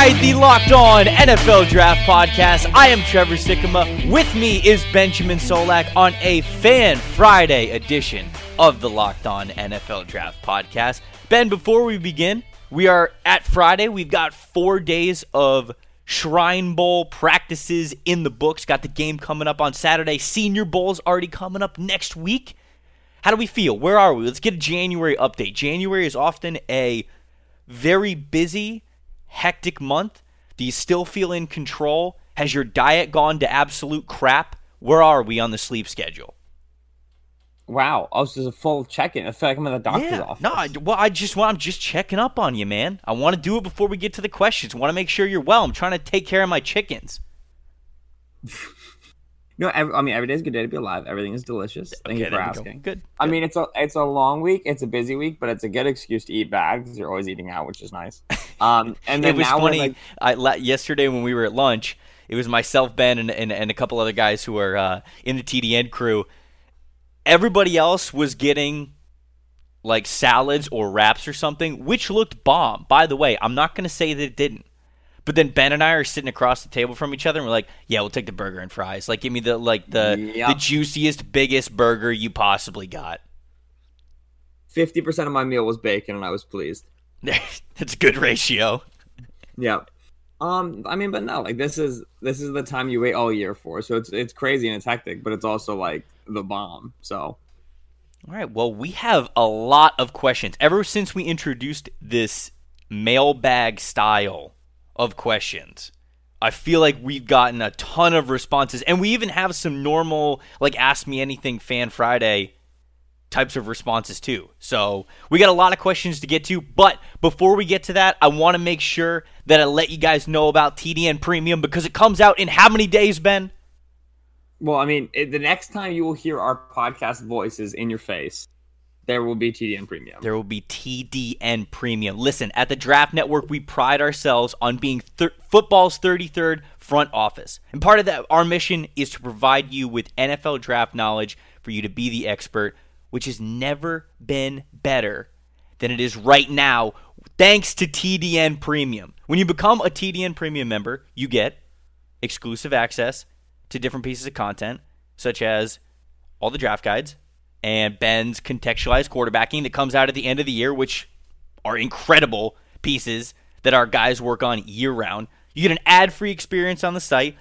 inside the Locked On NFL Draft Podcast. I am Trevor Sikkema. With me is Benjamin Solak on a Fan Friday edition of the Locked On NFL Draft Podcast. Ben, before we begin, we are at Friday. We've got four days of Shrine Bowl practices in the books. Got the game coming up on Saturday. Senior Bowl's already coming up next week. How do we feel? Where are we? Let's get a January update. January is often a very busy hectic month? Do you still feel in control? Has your diet gone to absolute crap? Where are we on the sleep schedule? Wow, I was just a full check-in. I feel like I'm in the doctor's yeah. office. No, I, well, I just want. I'm just checking up on you, man. I want to do it before we get to the questions. I want to make sure you're well. I'm trying to take care of my chickens. No, every, I mean every day's a good day to be alive. Everything is delicious. Thank Okay, you for go. asking. Good, I good. mean, it's a it's a long week. It's a busy week, but it's a good excuse to eat bad because you're always eating out, which is nice. Um, and then it was now funny. like, I la- yesterday when we were at lunch, it was myself, Ben, and and, and a couple other guys who are uh, in the TDN crew. Everybody else was getting like salads or wraps or something, which looked bomb. By the way, I'm not going to say that it didn't. But then Ben and I are sitting across the table from each other, and we're like, "Yeah, we'll take the burger and fries. Like, give me the like the Yep. the juiciest, biggest burger you possibly got." fifty percent of my meal was bacon, and I was pleased. That's a good ratio. Yeah. Um, I mean, but no, like this is this is the time you wait all year for. So it's it's crazy and it's hectic, but it's also like the bomb. So All right. Well, we have a lot of questions. Ever since we introduced this mailbag style of questions, I feel like we've gotten a ton of responses. And we even have some normal, like, Ask Me Anything Fan Friday types of responses too. So we got a lot of questions to get to. But before we get to that, I want to make sure that I let you guys know about TDN Premium because it comes out in how many days, Ben? Well, I mean, the next time you will hear our podcast voices in your face, there will be TDN Premium. There will be TDN Premium. Listen, at the Draft Network, we pride ourselves on being thir- football's 33rd front office. And part of that, our mission is to provide you with NFL draft knowledge for you to be the expert, which has never been better than it is right now, thanks to TDN Premium. When you become a TDN Premium member, you get exclusive access to different pieces of content, such as all the draft guides and Ben's contextualized quarterbacking that comes out at the end of the year, which are incredible pieces that our guys work on year round. You get an ad free experience on the site.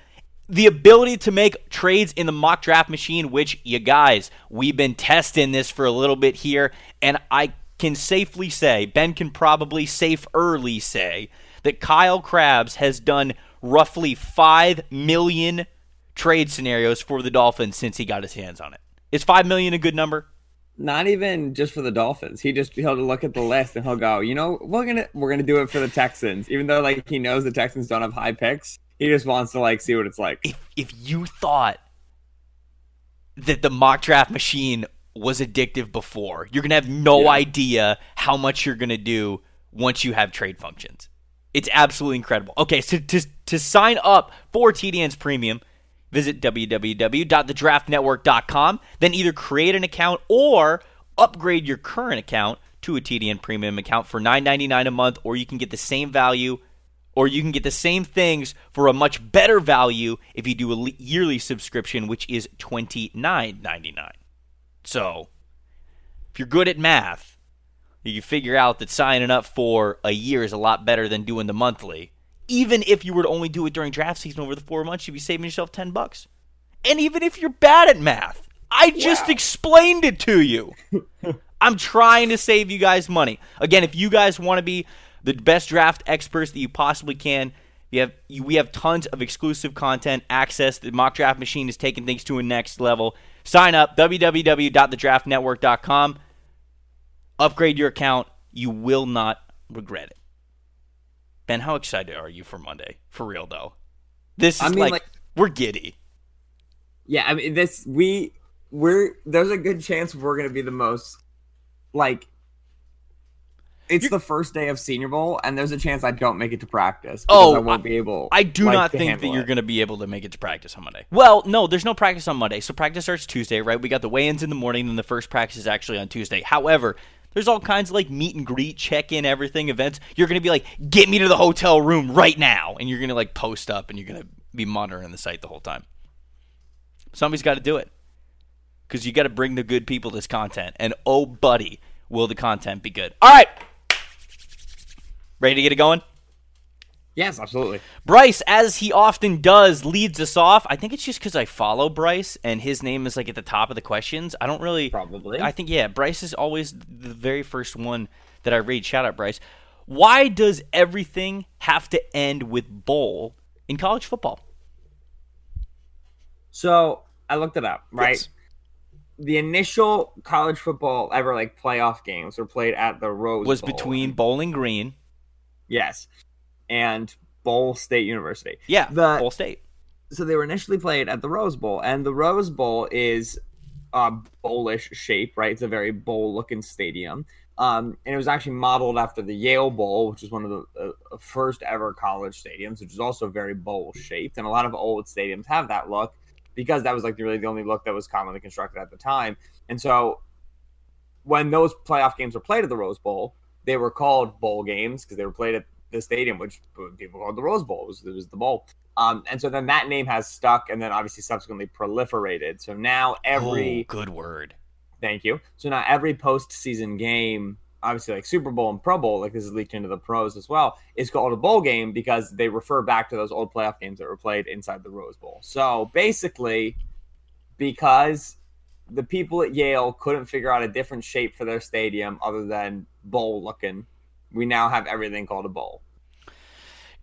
The ability to make trades in the mock draft machine, which you guys, we've been testing this for a little bit here, and I can safely say, Ben can probably safe early say, that Kyle Crabbs has done roughly 5 million trade scenarios for the Dolphins since he got his hands on it. Is 5 million a good number? Not even just for the Dolphins. He just he'll look at the list and he'll go, you know, we're gonna we're gonna do it for the Texans, even though like he knows the Texans don't have high picks. He just wants to like see what it's like. If if you thought that the mock draft machine was addictive before, you're going to have no Yeah. idea how much you're going to do once you have trade functions. It's absolutely incredible. Okay, so to to sign up for TDN's premium, visit www.thedraftnetwork.com, then either create an account or upgrade your current account to a TDN premium account for $9.99 a month or you can get the same value or you can get the same things for a much better value if you do a yearly subscription which is $29.99. So, if you're good at math, you figure out that signing up for a year is a lot better than doing the monthly. Even if you were to only do it during draft season over the four months, you'd be saving yourself 10 bucks. And even if you're bad at math, I just Wow. explained it to you. I'm trying to save you guys money. Again, if you guys want to be the best draft experts that you possibly can, you have you, we have tons of exclusive content, access. The mock draft machine is taking things to a next level. Sign up www.thedraftnetwork.com. Upgrade your account. You will not regret it. Ben, how excited are you for Monday? For real though, this is I mean, like, like- we're giddy. Yeah, I mean this we we're there's a good chance we're gonna be the most like it's the first day of Senior Bowl, and there's a chance I don't make it to practice. because Oh, I won't I- be able. I do like, not think that you're going to be able to make it to practice on Monday. Well, no, there's no practice on Monday. So practice starts Tuesday, right? We got the weigh-ins in the morning, and the first practice is actually on Tuesday. However, There's all kinds of like meet and greet, check in, everything events. You're gonna be like, get me to the hotel room right now, and you're gonna like post up and you're gonna be monitoring the site the whole time. Somebody's got to do it because you got to bring the good people this content. And oh, buddy, will the content be good? All right, ready to get it going? Yes, absolutely. Bryce, as he often does, leads us off. I think it's just because I follow Bryce and his name is like at the top of the questions. I don't really. Probably. I think, yeah, Bryce is always the very first one that I read. Shout out, Bryce. Why does everything have to end with bowl in college football? So I looked it up, right? Yes. The initial college football ever like playoff games were played at the Rose Was Bowl. between Bowling Green, yes, and Bowl State University. yeah, The- Bowl State. So they were initially played at the Rose Bowl, and the Rose Bowl is a bowlish shape, right? It's a very bowl-looking stadium. Um, and it was actually modeled after the Yale Bowl, which is one of the uh, first ever college stadiums, which is also very bowl shaped. And a lot of old stadiums have that look because that was like really the only look that was commonly constructed at the time. And so when those playoff games were played at the Rose Bowl, they were called bowl games because they were played at the stadium, which people called the Rose Bowl. It was, it was the bowl. Um, and so then that name has stuck and then obviously subsequently proliferated. So now every oh, good word. Thank you. So now every postseason game, obviously like Super Bowl and Pro Bowl, like this is leaked into the pros as well, is called a bowl game because they refer back to those old playoff games that were played inside the Rose Bowl. So basically, because the people at Yale couldn't figure out a different shape for their stadium other than bowl looking, we now have everything called a bowl.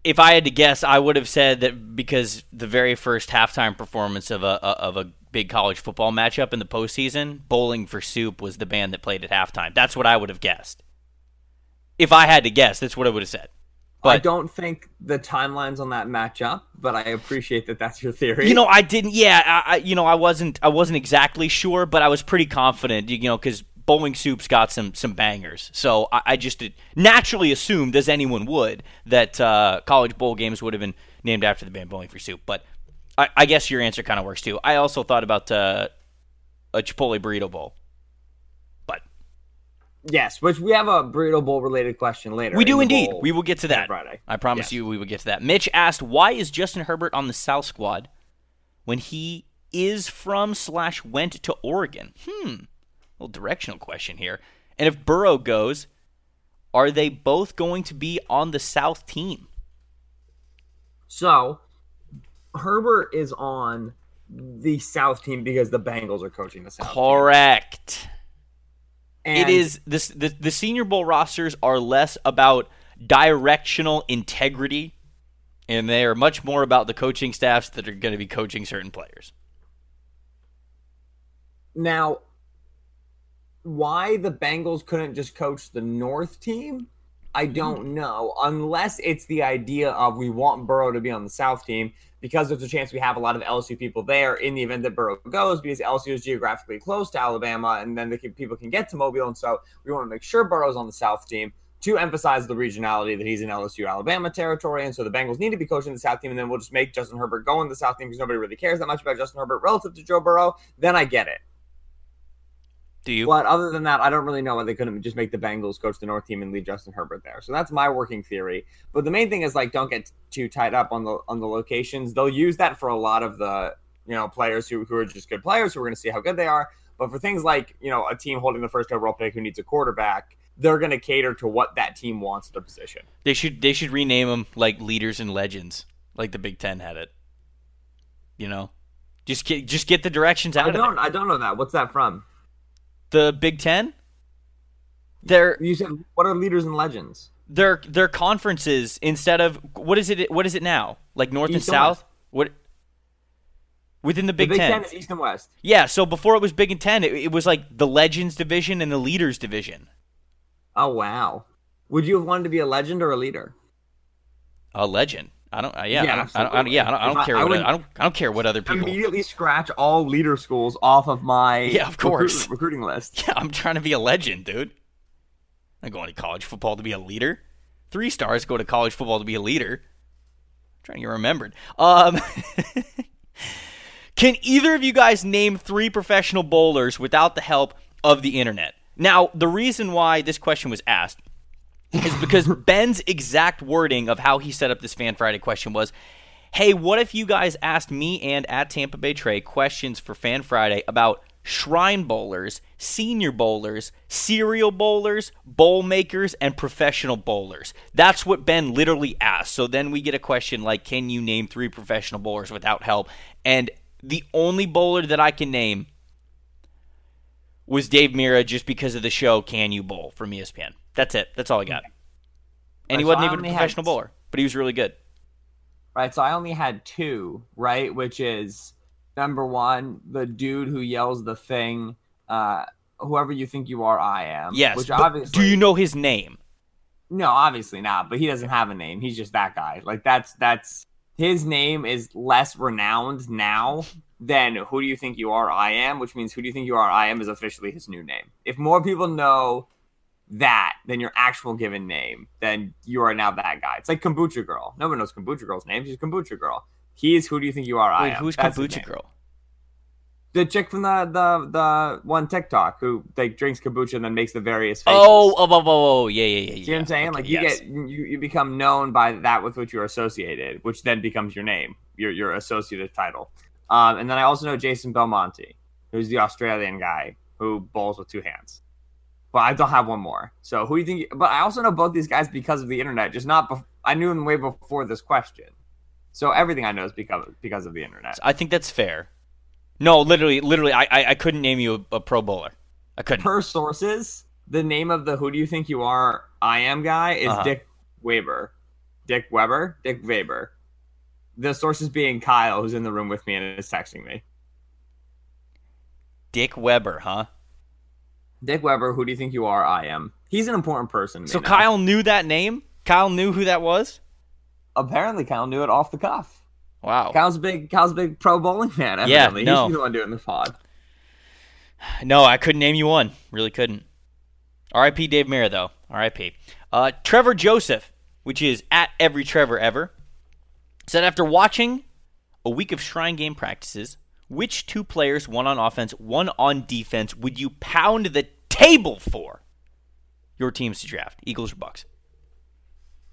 if I had to guess, I would have said that because the very first halftime performance of a of a big college football matchup in the postseason, Bowling for Soup was the band that played at halftime. That's what I would have guessed. If I had to guess, that's what I would have said. I don't think the timelines on that match up, but I appreciate that that's your theory. you know, I didn't. Yeah, I, I you know, I wasn't. I wasn't exactly sure, but I was pretty confident. You know, because Bowling Soup's got some some bangers. So I, I just naturally assumed, as anyone would, that uh, college bowl games would have been named after the band Bowling for Soup. But I, I guess your answer kind of works too. I also thought about uh, a Chipotle burrito bowl. But yes, which we have a burrito bowl related question later. we do the indeed. We will get to that. Friday. I promise Yes. you we will get to that. Mitch asked, why is Justin Herbert on the South squad when he is from slash went to Oregon? Hmm. Little directional question here. And if Burrow goes, are they both going to be on the South team? So Herbert is on the South team because the Bengals are coaching the South. team. Correct. And it is this the, the Senior Bowl rosters are less about directional integrity and they are much more about the coaching staffs that are going to be coaching certain players. now why the Bengals couldn't just coach the North team. I mm-hmm. don't know, unless it's the idea of we want Burrow to be on the South team because there's a chance we have a lot of LSU people there in the event that Burrow goes because LSU is geographically close to Alabama and then the people can get to Mobile. And so we want to make sure Burrow's on the South team to emphasize the regionality that he's in LSU Alabama territory. And so the Bengals need to be coaching the South team. And then we'll just make Justin Herbert go in the South team because nobody really cares that much about Justin Herbert relative to Joe Burrow. Then I get it. Do you? But other than that, I don't really know why they couldn't just make the Bengals coach the North team and leave Justin Herbert there. So that's my working theory. But the main thing is like don't get too tied up on the on the locations. They'll use that for a lot of the you know players who, who are just good players who are going to see how good they are. But for things like you know a team holding the first overall pick who needs a quarterback, they're going to cater to what that team wants at the position. They should they should rename them like leaders and legends, like the Big Ten had it. You know, just get just get the directions out I don't. I don't know that. What's that from? The Big Ten, their You said what are leaders and legends? their their conferences instead of what is it? What is it now? Like North and East and South? West. What within the The Big, Big Ten? Ten is East and West. Yeah. So before it was Big and Ten, it, it was like the Legends division and the Leaders division. Oh wow. Would you have wanted to be a legend or a leader? A legend. I don't. Uh, yeah. Yeah, I don't, I don't, I don't- yeah. I don't, I don't care I what. I don't. I don't care what other people. immediately scratch all leader schools off of my Yeah, of course. recruit- recruiting list. Yeah, I'm trying to be a legend, dude. I'm going to college football to be a leader. Three stars go to college football to be a leader. I'm trying to get remembered. Um, can either of you guys name three professional bowlers without the help of the internet? Now, the reason why this question was asked is because Ben's exact wording of how he set up this Fan Friday question was, "Hey, what if you guys asked me and at Tampa Bay Trey questions for Fan Friday about shrine bowlers, senior bowlers, serial bowlers, bowl makers, and professional bowlers. That's what Ben literally asked. So then we get a question like, Can you name three professional bowlers without help? And the only bowler that I can name was Dave Mirra just because of the show Can You Bowl from ESPN. That's it. That's all I got. And he wasn't I even a professional had- bowler, but he was really good. Right. So I only had two, right? Which is number one, the dude who yells the thing, uh, whoever you think you are, I am. Yes. Which obviously do you know his name? No, obviously not, but he doesn't have a name. He's just that guy. Like that's that's his name is less renowned now than who do you think you are, I am, which means who do you think you are, I am is officially his new name. If more people know that than your actual given name, then you are now that guy. It's like Kombucha Girl. No one knows Kombucha Girl's name. She's Kombucha Girl. He is who do you think you are, I am. who's That's Kombucha. Girl? The chick from the the the one TikTok who like drinks kombucha and then makes the various faces. Oh, oh, oh, oh, oh, yeah, yeah, yeah. See what I'm saying? Okay, like you yes. get you, you become known by that with which you're associated, which then becomes your name, your your associative title. Um, and then I also know Jason Belmonte, who's the Australian guy who bowls with two hands. But I don't have one more. So who do you think? But I also know both these guys because of the internet. Just not. Bef- I knew them way before this question. So everything I know is because because of the internet. I think that's fair. No, literally, literally, I, I, I couldn't name you a, a Pro Bowler. I couldn't. Per sources, the name of the who do you think you are? I am guy is Uh-huh. Dick Weber. Dick Weber. Dick Weber. The sources being Kyle, who's in the room with me and is texting me. Dick Weber, huh? Dick Weber, who do you think you are? I am. He's an important person. So now. Kyle knew that name. Kyle knew who that was. apparently Kyle knew it off the cuff. Wow. Kyle's a big. Kyle's big pro bowling fan. Yeah, no. he's the one doing the pod. No, I couldn't name you one. Really couldn't. R.I.P. Dave Mirra, though. R.I.P. Uh, Trevor Joseph, which is at every Trevor ever, said after watching a week of Shrine game practices, which two players, one on offense, one on defense, would you pound the table for your teams to draft? Eagles or Bucks?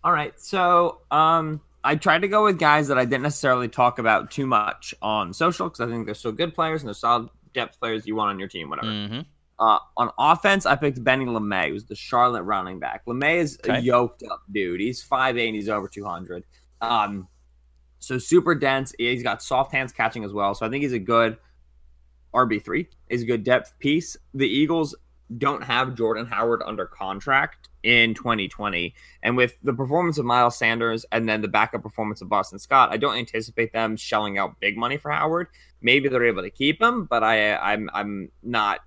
All right, so um, I tried to go with guys that I didn't necessarily talk about too much on social because I think they're still good players and they're solid depth players you want on your team, whatever. Mm-hmm. Uh, on offense, I picked Benny LeMay, who's the Charlotte running back. LeMay is Okay. a yoked up dude. He's 5'8 and he's over 200. Um, so super dense. He's got soft hands catching as well. So I think he's a good RB3. He's a good depth piece. The Eagles don't have Jordan Howard under contract in 2020. And with the performance of Miles Sanders and then the backup performance of Boston Scott, I don't anticipate them shelling out big money for Howard. Maybe they're able to keep him, but I I'm I'm not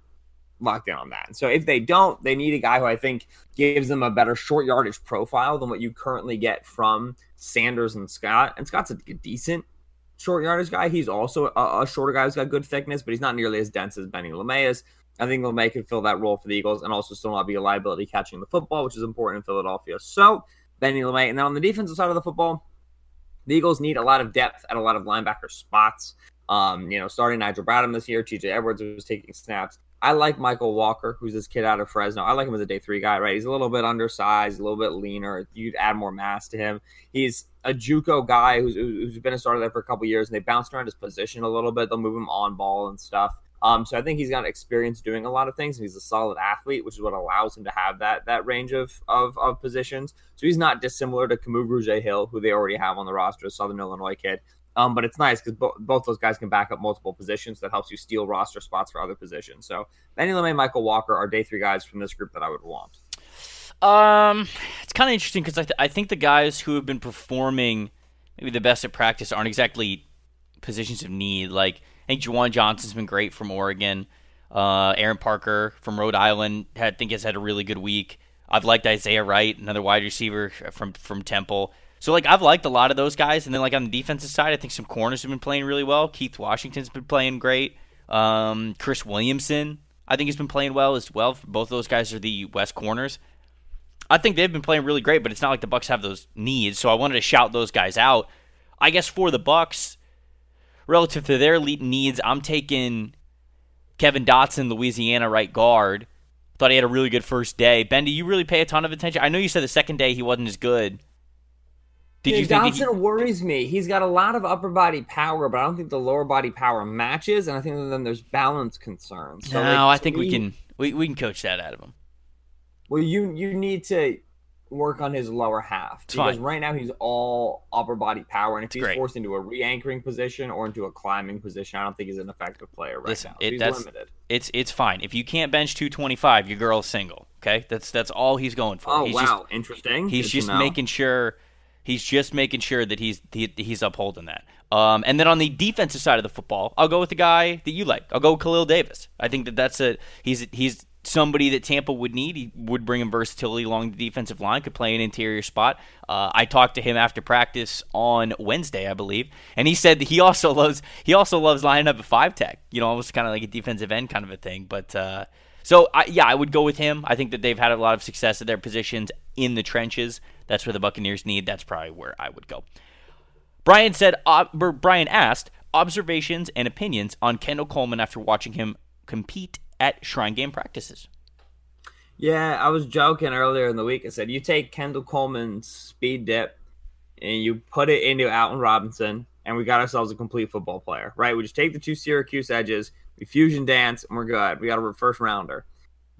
locked in on that. So if they don't, they need a guy who I think gives them a better short yardage profile than what you currently get from Sanders and Scott. And Scott's a decent short yardage guy. He's also a, a shorter guy who's got good thickness, but he's not nearly as dense as Benny LeMay is. I think LeMay could fill that role for the Eagles and also still not be a liability catching the football, which is important in Philadelphia. So Benny LeMay. And then on the defensive side of the football, the Eagles need a lot of depth at a lot of linebacker spots. Um, you know, starting Nigel Bradham this year, TJ Edwards was taking snaps. I like Mykal Walker, who's this kid out of Fresno. I like him as a day three guy, right? He's a little bit undersized, a little bit leaner. You'd add more mass to him. He's a JUCO guy who's, who's been a starter there for a couple years, and they bounced around his position a little bit. They'll move him on ball and stuff. Um, so I think he's got experience doing a lot of things, and he's a solid athlete, which is what allows him to have that that range of of, of positions. So he's not dissimilar to Kamu Grugier-Hill, who they already have on the roster, a Southern Illinois kid. Um, but it's nice because bo- both those guys can back up multiple positions. That helps you steal roster spots for other positions. So Benny LeMay, Mykal Walker are day three guys from this group that I would want. Um, it's kind of interesting because I, th- I think the guys who have been performing maybe the best at practice aren't exactly positions of need. Like I think Juwan Johnson's been great from Oregon. Uh, Aaron Parker from Rhode Island had, I think has had a really good week. I've liked Isaiah Wright, another wide receiver from from Temple. So like I've liked a lot of those guys, and then like on the defensive side, I think some corners have been playing really well. Keith Washington's been playing great. Um, Chris Williamson, I think, he's been playing well as well. Both those guys are the West corners. I think they've been playing really great, but it's not like the Bucks have those needs. So I wanted to shout those guys out. I guess for the Bucks, relative to their elite needs, I'm taking Kevin Dotson, Louisiana right guard. Thought he had a really good first day. Bendy, you really pay a ton of attention? I know you said the second day he wasn't as good. Did Dude, you think Dotson he... worries me. He's got a lot of upper body power, but I don't think the lower body power matches, and I think then there's balance concerns. So no, like, I think me... we can we, we can coach that out of him. Well, you you need to work on his lower half it's because fine. right now he's all upper body power, and if it's he's great. forced into a re-anchoring position or into a climbing position, I don't think he's an effective player right Listen, now. It, he's that's, limited. It's it's fine if you can't bench 225, your girl's single. Okay, that's that's all he's going for. Oh he's wow, just, interesting. He's Good just making sure. He's just making sure that he's he, he's upholding that. Um, and then on the defensive side of the football, I'll go with the guy that you like. I'll go with Khalil Davis. I think that that's a he's he's somebody that Tampa would need. He would bring him versatility along the defensive line, could play an interior spot. Uh, I talked to him after practice on Wednesday, I believe, and he said that he also loves he also loves lining up a five tech. You know, almost kind of like a defensive end kind of a thing. But uh, so I, yeah, I would go with him. I think that they've had a lot of success at their positions in the trenches. That's where the Buccaneers need. That's probably where I would go. Brian said. Uh, Brian asked observations and opinions on Kendall Coleman after watching him compete at Shrine Game practices. Yeah, I was joking earlier in the week. I said you take Kendall Coleman's speed dip and you put it into Alton Robinson, and we got ourselves a complete football player, right? We just take the two Syracuse edges, we fusion dance, and we're good. We got a first rounder.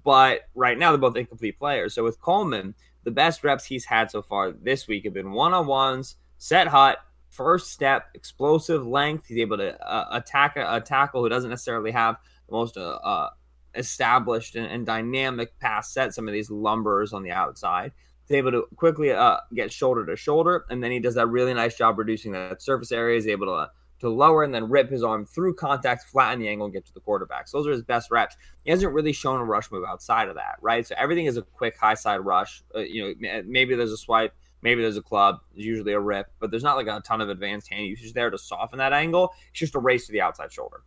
But right now, they're both incomplete players. So with Coleman, the best reps he's had so far this week have been one on ones, set hut, first step, explosive length. He's able to uh, attack a, a, tackle who doesn't necessarily have the most uh, uh, established and, and, dynamic pass set. Some of these lumbers on the outside. He's able to quickly uh, get shoulder to shoulder, and then he does that really nice job reducing that surface area. He's able to to lower and then rip his arm through contact, flatten the angle, and get to the quarterback. So those are his best reps. He hasn't really shown a rush move outside of that, right? So everything is a quick high side rush. Uh, you know, maybe there's a swipe, maybe there's a club, there's usually a rip, but there's not like a ton of advanced hand usage there to soften that angle. It's just a race to the outside shoulder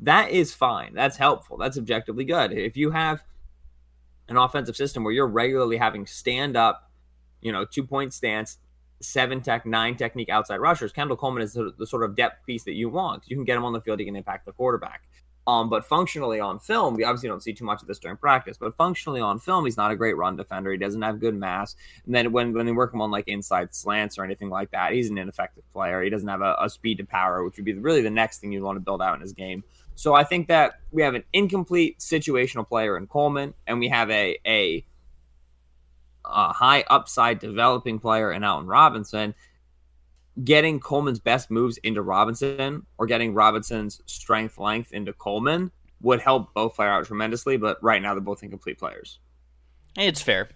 that is fine. That's helpful. That's objectively good. If you have an offensive system where you're regularly having stand up, you know, two point stance, seven tech, nine technique outside rushers, Kendall Coleman is the, sort of depth piece that you want. You can get him on the field, he can impact the quarterback. Um, but functionally on film, we obviously don't see too much of this during practice. But functionally on film, he's not a great run defender. He doesn't have good mass. And then when, when they work him on like inside slants or anything like that, he's an ineffective player. He doesn't have a, a speed to power, which would be really the next thing you'd want to build out in his game. So I think that we have an incomplete situational player in Coleman, and we have a a, a high upside developing player in Alton Robinson. Getting Coleman's best moves into Robinson or getting Robinson's strength length into Coleman would help both player out tremendously. But right now, they're both incomplete players. It's fair.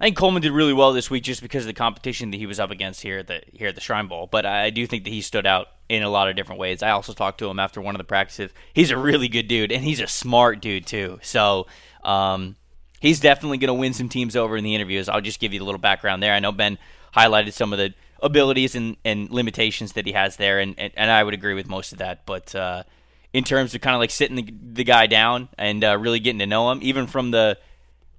I think Coleman did really well this week just because of the competition that he was up against here at the here at the Shrine Bowl. But I do think that he stood out in a lot of different ways. I also talked to him after one of the practices. He's a really good dude, and he's a smart dude too. So um, he's definitely going to win some teams over in the interviews. I'll just give you a little background there. I know Ben highlighted some of the abilities and, and limitations that he has there, and, and, and I would agree with most of that. But uh, in terms of kind of like sitting the, the guy down and uh, really getting to know him, even from the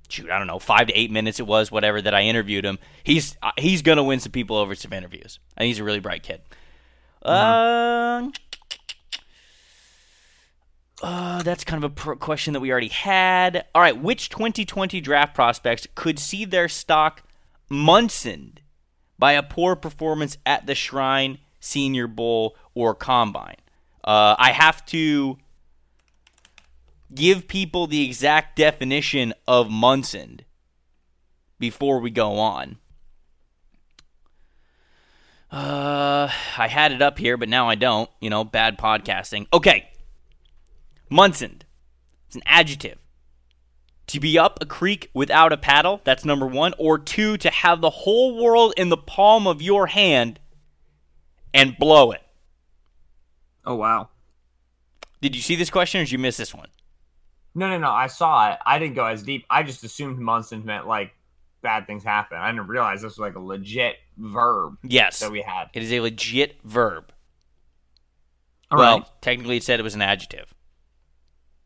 shoot, I don't know, five to eight minutes it was, whatever that I interviewed him. He's uh, he's gonna win some people over some interviews, and he's a really bright kid. Mm-hmm. Uh, uh, that's kind of a pr- question that we already had. All right, which 2020 draft prospects could see their stock Munsoned by a poor performance at the Shrine, Senior Bowl, or Combine? Uh, I have to give people the exact definition of Munsoned before we go on. Uh, I had it up here, but now I don't. You know, bad podcasting. Okay. Munsoned. It's an adjective. To be up a creek without a paddle, that's number one. Or two, to have the whole world in the palm of your hand and blow it. Oh, wow. Did you see this question or did you miss this one? No, no, no. I saw it. I didn't go as deep. I just assumed Munson meant like bad things happen. I didn't realize this was like a legit verb. Yes, that we had. It is a legit verb. All well, right. technically, it said it was an adjective.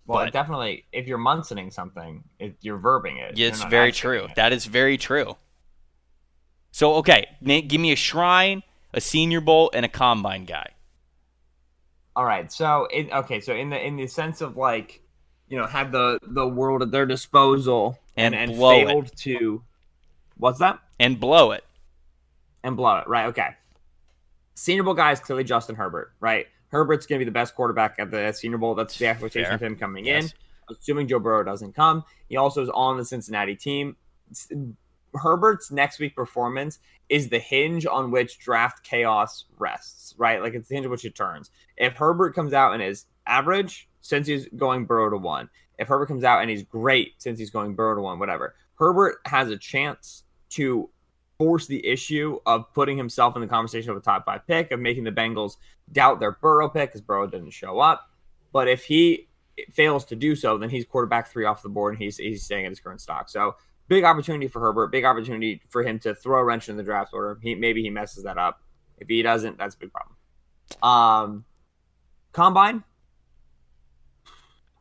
Well, but, definitely, if you're Munsoning something, it, you're verbing it. It's very true. It. That is very true. So, okay, give me a shrine, a senior bowl, and a combine guy. All right. So, in, okay, so in the in the sense of like you know, had the the world at their disposal And and, and, blow it. failed to what's that? And blow it. And blow it. Right, okay. Senior Bowl guy is clearly Justin Herbert, right? Herbert's gonna be the best quarterback at the Senior Bowl. That's the expectation Fair. of him coming Yes. in. Assuming Joe Burrow doesn't come. He also is on the Cincinnati team. S- Herbert's next week performance is the hinge on which draft chaos rests, right? Like it's the hinge on which it turns. If Herbert comes out and is average, since he's going Burrow to one, if Herbert comes out and he's great since he's going Burrow to one, whatever, Herbert has a chance to force the issue of putting himself in the conversation of a top five pick, of making the Bengals doubt their Burrow pick because Burrow didn't show up. But if he fails to do so, then he's quarterback three off the board and he's he's staying at his current stock. So big opportunity for Herbert, big opportunity for him to throw a wrench in the draft order. He maybe he messes that up. If he doesn't, that's a big problem. Um, combine.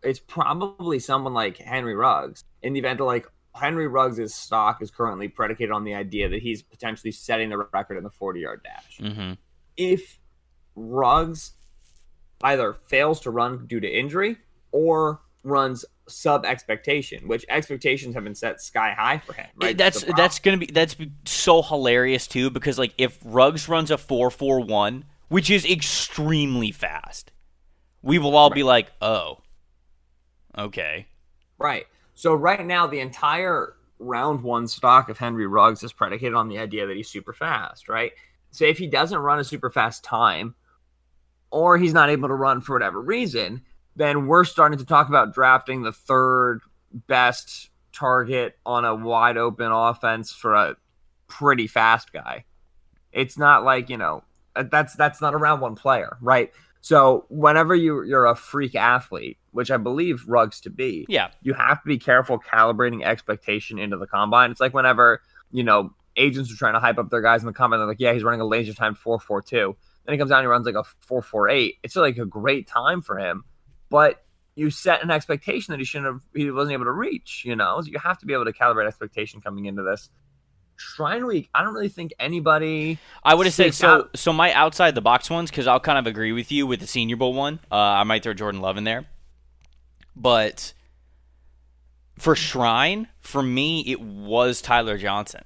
It's probably someone like Henry Ruggs. In the event of like Henry Ruggs' stock is currently predicated on the idea that he's potentially setting the record in the 40 yard dash. Mm-hmm. If Ruggs either fails to run due to injury or runs sub expectation, which expectations have been set sky high for him. Right? That's the that's gonna be that's so hilarious too because like if Ruggs runs a four four one, which is extremely fast, we will all be like, oh, okay, Right. So right now, the entire round one stock of Henry Ruggs is predicated on the idea that he's super fast, right? So if he doesn't run a super fast time, or he's not able to run for whatever reason, then we're starting to talk about drafting the third best target on a wide open offense for a pretty fast guy. It's not like, you know, uh, that's that's not a round one player, right? So whenever you you're a freak athlete, which I believe Ruggs to be, yeah, you have to be careful calibrating expectation into the combine. It's like whenever, you know, agents are trying to hype up their guys in the combine, they're like, yeah, he's running a laser time 442. Then he comes down and he runs like a 448. It's like a great time for him, but you set an expectation that he shouldn't have, he wasn't able to reach, you know? So you have to be able to calibrate expectation coming into this. Shrine Week, I don't really think anybody. I would have said so. out. So my outside the box ones because I'll kind of agree with you with the Senior Bowl one. Uh, I might throw Jordan Love in there, but for Shrine, for me, it was Tyler Johnson.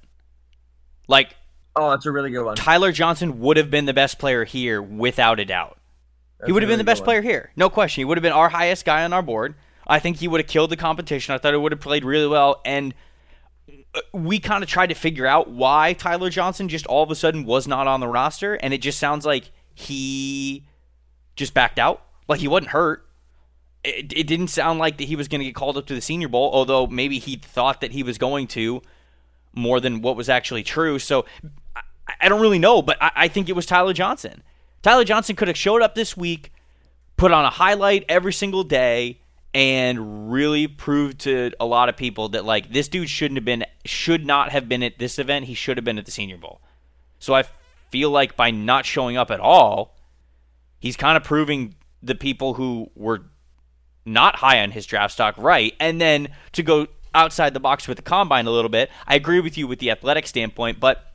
Like Oh, it's a really good one. Tyler Johnson would have been the best player here without a doubt. he would have been the best player here, no question. He would have been our highest guy on our board. I think he would have killed the competition. I thought he would have played really well, and uh, we kind of tried to figure out why Tyler Johnson just all of a sudden was not on the roster, and it just sounds like he just backed out, like he wasn't hurt. It, it didn't sound like that he was going to get called up to the Senior Bowl, although maybe he thought that he was going to more than what was actually true. So I, don't really know, but I, I think it was Tyler Johnson. Tyler Johnson could have showed up this week, put on a highlight every single day, and really proved to a lot of people that like this dude shouldn't have been, should not have been at this event. He should have been at the Senior Bowl. So I feel like by not showing up at all, he's kind of proving the people who were not high on his draft stock right. And then to go outside the box with the combine a little bit, I agree with you with the athletic standpoint, but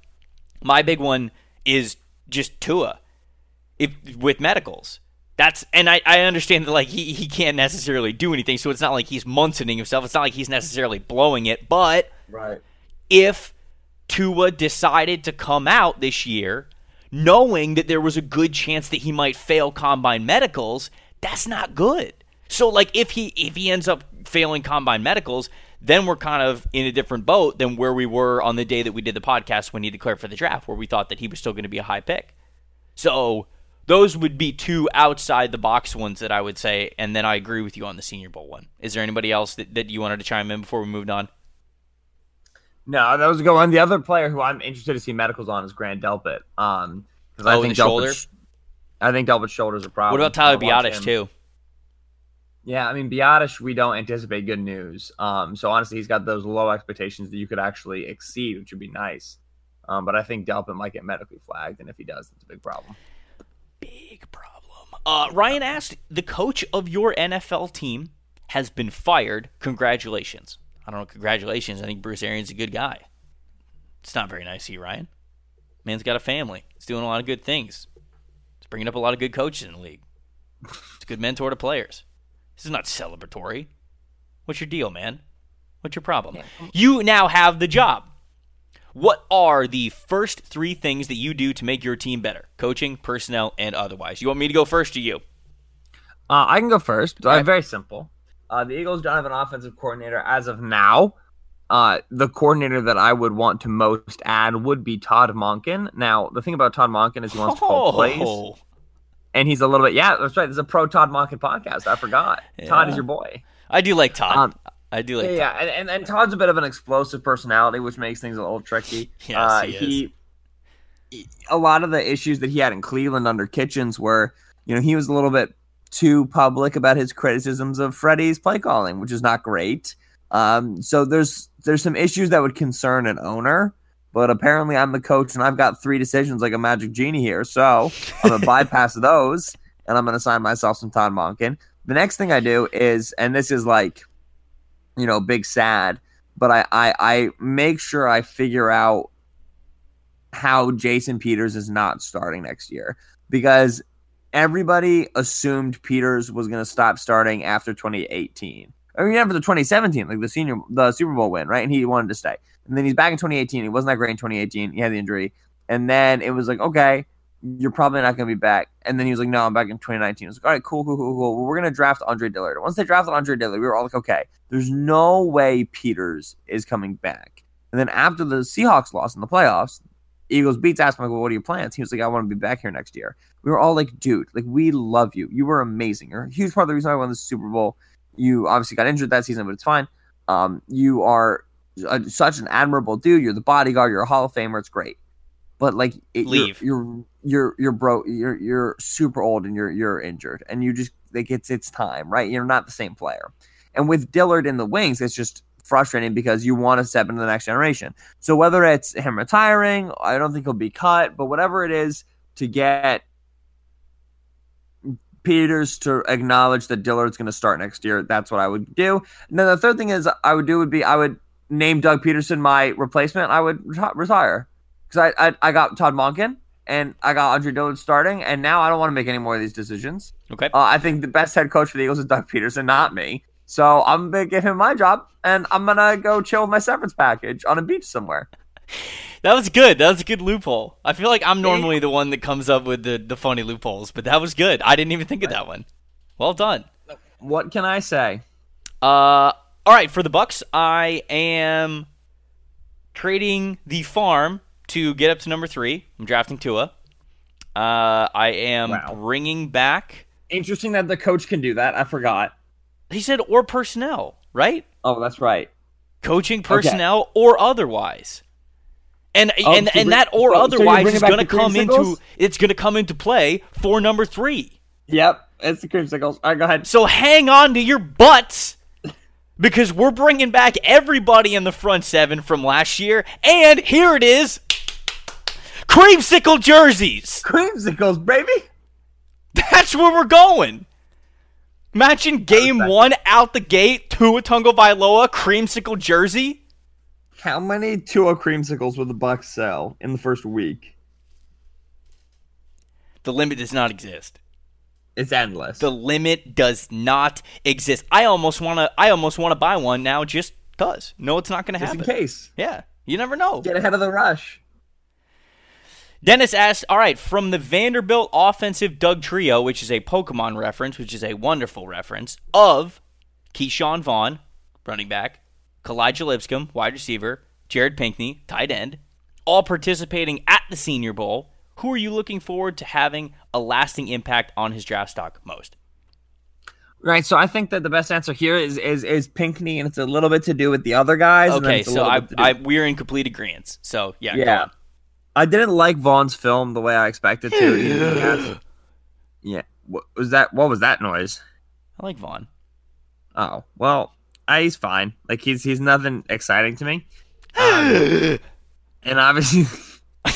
my big one is just Tua. If with medicals. That's and I, I understand that like he, he can't necessarily do anything, so it's not like he's munsoning himself. It's not like he's necessarily blowing it, but Right. if Tua decided to come out this year knowing that there was a good chance that he might fail combine medicals, that's not good. So like if he if he ends up failing combine medicals, then we're kind of in a different boat than where we were on the day that we did the podcast when he declared for the draft, where we thought that he was still going to be a high pick. So those would be two outside the box ones that I would say, and then I agree with you on the Senior Bowl one. Is there anybody else that, that you wanted to chime in before we moved on? No, that was a good one. The other player who I'm interested to see medicals on is Grant Delpit. Um, because I Oh, think the shoulder? I think Delpit's shoulder's a problem. What about Tyler I Biadasz too? Yeah, I mean Biadasz, we don't anticipate good news. Um, so honestly, he's got those low expectations that you could actually exceed, which would be nice. Um, but I think Delpit might get medically flagged, and if he does, it's a big problem. Big problem. Uh, Ryan asked, the coach of your NFL team has been fired. Congratulations. I don't know, congratulations. I think Bruce Arians is a good guy. It's not very nice of you, Ryan. Man's got a family. He's doing a lot of good things. He's bringing up a lot of good coaches in the league. He's a good mentor to players. This is not celebratory. What's your deal, man? What's your problem? You now have the job. What are the first three things that you do to make your team better? Coaching, personnel, and otherwise. You want me to go first or you? Uh, I can go first. Uh, very simple. Uh, the Eagles don't have an offensive coordinator as of now. Uh, the coordinator that I would want to most add would be Todd Monken. Now, the thing about Todd Monken is he wants to call plays, Oh, and he's a little bit. Yeah, that's right. There's a pro Todd Monken podcast. I forgot. Todd is your boy. I do like Todd. Um, I do like Yeah, Todd. and, and and Todd's a bit of an explosive personality, which makes things a little tricky. Yes, uh, he is. he, a lot of the issues that he had in Cleveland under Kitchens were, you know, he was a little bit too public about his criticisms of Freddie's play calling, which is not great. Um, so there's there's some issues that would concern an owner, but apparently I'm the coach and I've got three decisions like a magic genie here, so I'm gonna bypass those and I'm gonna sign myself some Todd Monken. The next thing I do is, and this is like, you know, big sad, but I I, I make sure I figure out how Jason Peters is not starting next year because everybody assumed Peters was going to stop starting after 2018. I mean, after the 2017, like the senior, the Super Bowl win, right? And he wanted to stay. And then he's back in 2018. He wasn't that great in 2018. He had the injury. And then it was like, okay, you're probably not going to be back. And then he was like, no, I'm back in 2019. I was like, all right, cool, cool, cool, cool. Well, we're going to draft Andre Dillard. Once they drafted Andre Dillard, we were all like, okay, there's no way Peters is coming back. And then after the Seahawks lost in the playoffs, Eagles beats asked him, like, well, what are your plans? He was like, I want to be back here next year. We were all like, dude, like, we love you. You were amazing. You're a huge part of the reason I won the Super Bowl. You obviously got injured that season, but it's fine. Um, you are a, such an admirable dude. You're the bodyguard. You're a Hall of Famer. It's great. But like, it, Leave. You're, you're you're you're bro. You're you're super old and you're you're injured, and you just like it's it's time, right? You're not the same player. And with Dillard in the wings, it's just frustrating because you want to step into the next generation. So whether it's him retiring, I don't think he'll be cut, but whatever it is to get Peters to acknowledge that Dillard's going to start next year, that's what I would do. And then the third thing is I would do would be I would name Doug Pederson my replacement. I would reti- retire because I, I I got Todd Monken and I got Andre Dillard starting, and now I don't want to make any more of these decisions. Okay. Uh, I think the best head coach for the Eagles is Doug Pederson, not me. So I'm gonna give him my job, and I'm gonna go chill with my severance package on a beach somewhere. That was good. That was a good loophole. I feel like I'm normally the one that comes up with the, the funny loopholes, but that was good. I didn't even think of that one. Well done. What can I say? Uh, all right, for the Bucks, I am trading the farm to get up to number three. I'm drafting Tua. Uh, I am Wow. bringing back. Interesting that the coach can do that. I forgot. He said or personnel, right? Oh, that's right. Coaching personnel or otherwise. And Oh, and, so and that or so- so otherwise bringing is going to come into it's going to come into play for number three. Yep, it's the creamsicles. All right, go ahead. So hang on to your butts because we're bringing back everybody in the front seven from last year. And here it is creamsicle jerseys. Creamsicles, baby. That's where we're going. Imagine game one out the gate, Tua Tagovailoa, creamsicle jersey. How many Tua creamsicles would the Bucks sell in the first week? The limit does not exist. It's endless. The limit does not exist. I almost want to. I almost want to buy one now. Just cause. No, it's not going to happen. Just in case. Yeah, you never know. Get ahead of the rush. Dennis asked, all right, from the Vanderbilt offensive Dugtrio, which is a Pokemon reference, which is a wonderful reference, of Ke'Shawn Vaughn, running back, Kalijah Lipscomb, wide receiver, Jared Pinkney, tight end, all participating at the Senior Bowl. Who are you looking forward to having a lasting impact on his draft stock most? Right, so I think that the best answer here is is is Pinkney, and it's a little bit to do with the other guys. Okay, so I, bit to do- I, we're in complete agreement. So, yeah, yeah. I didn't like Vaughn's film the way I expected to. He- he has- yeah, what was that? What was that noise? I like Vaughn. Oh well, I, he's fine. Like he's he's nothing exciting to me. Um, and obviously,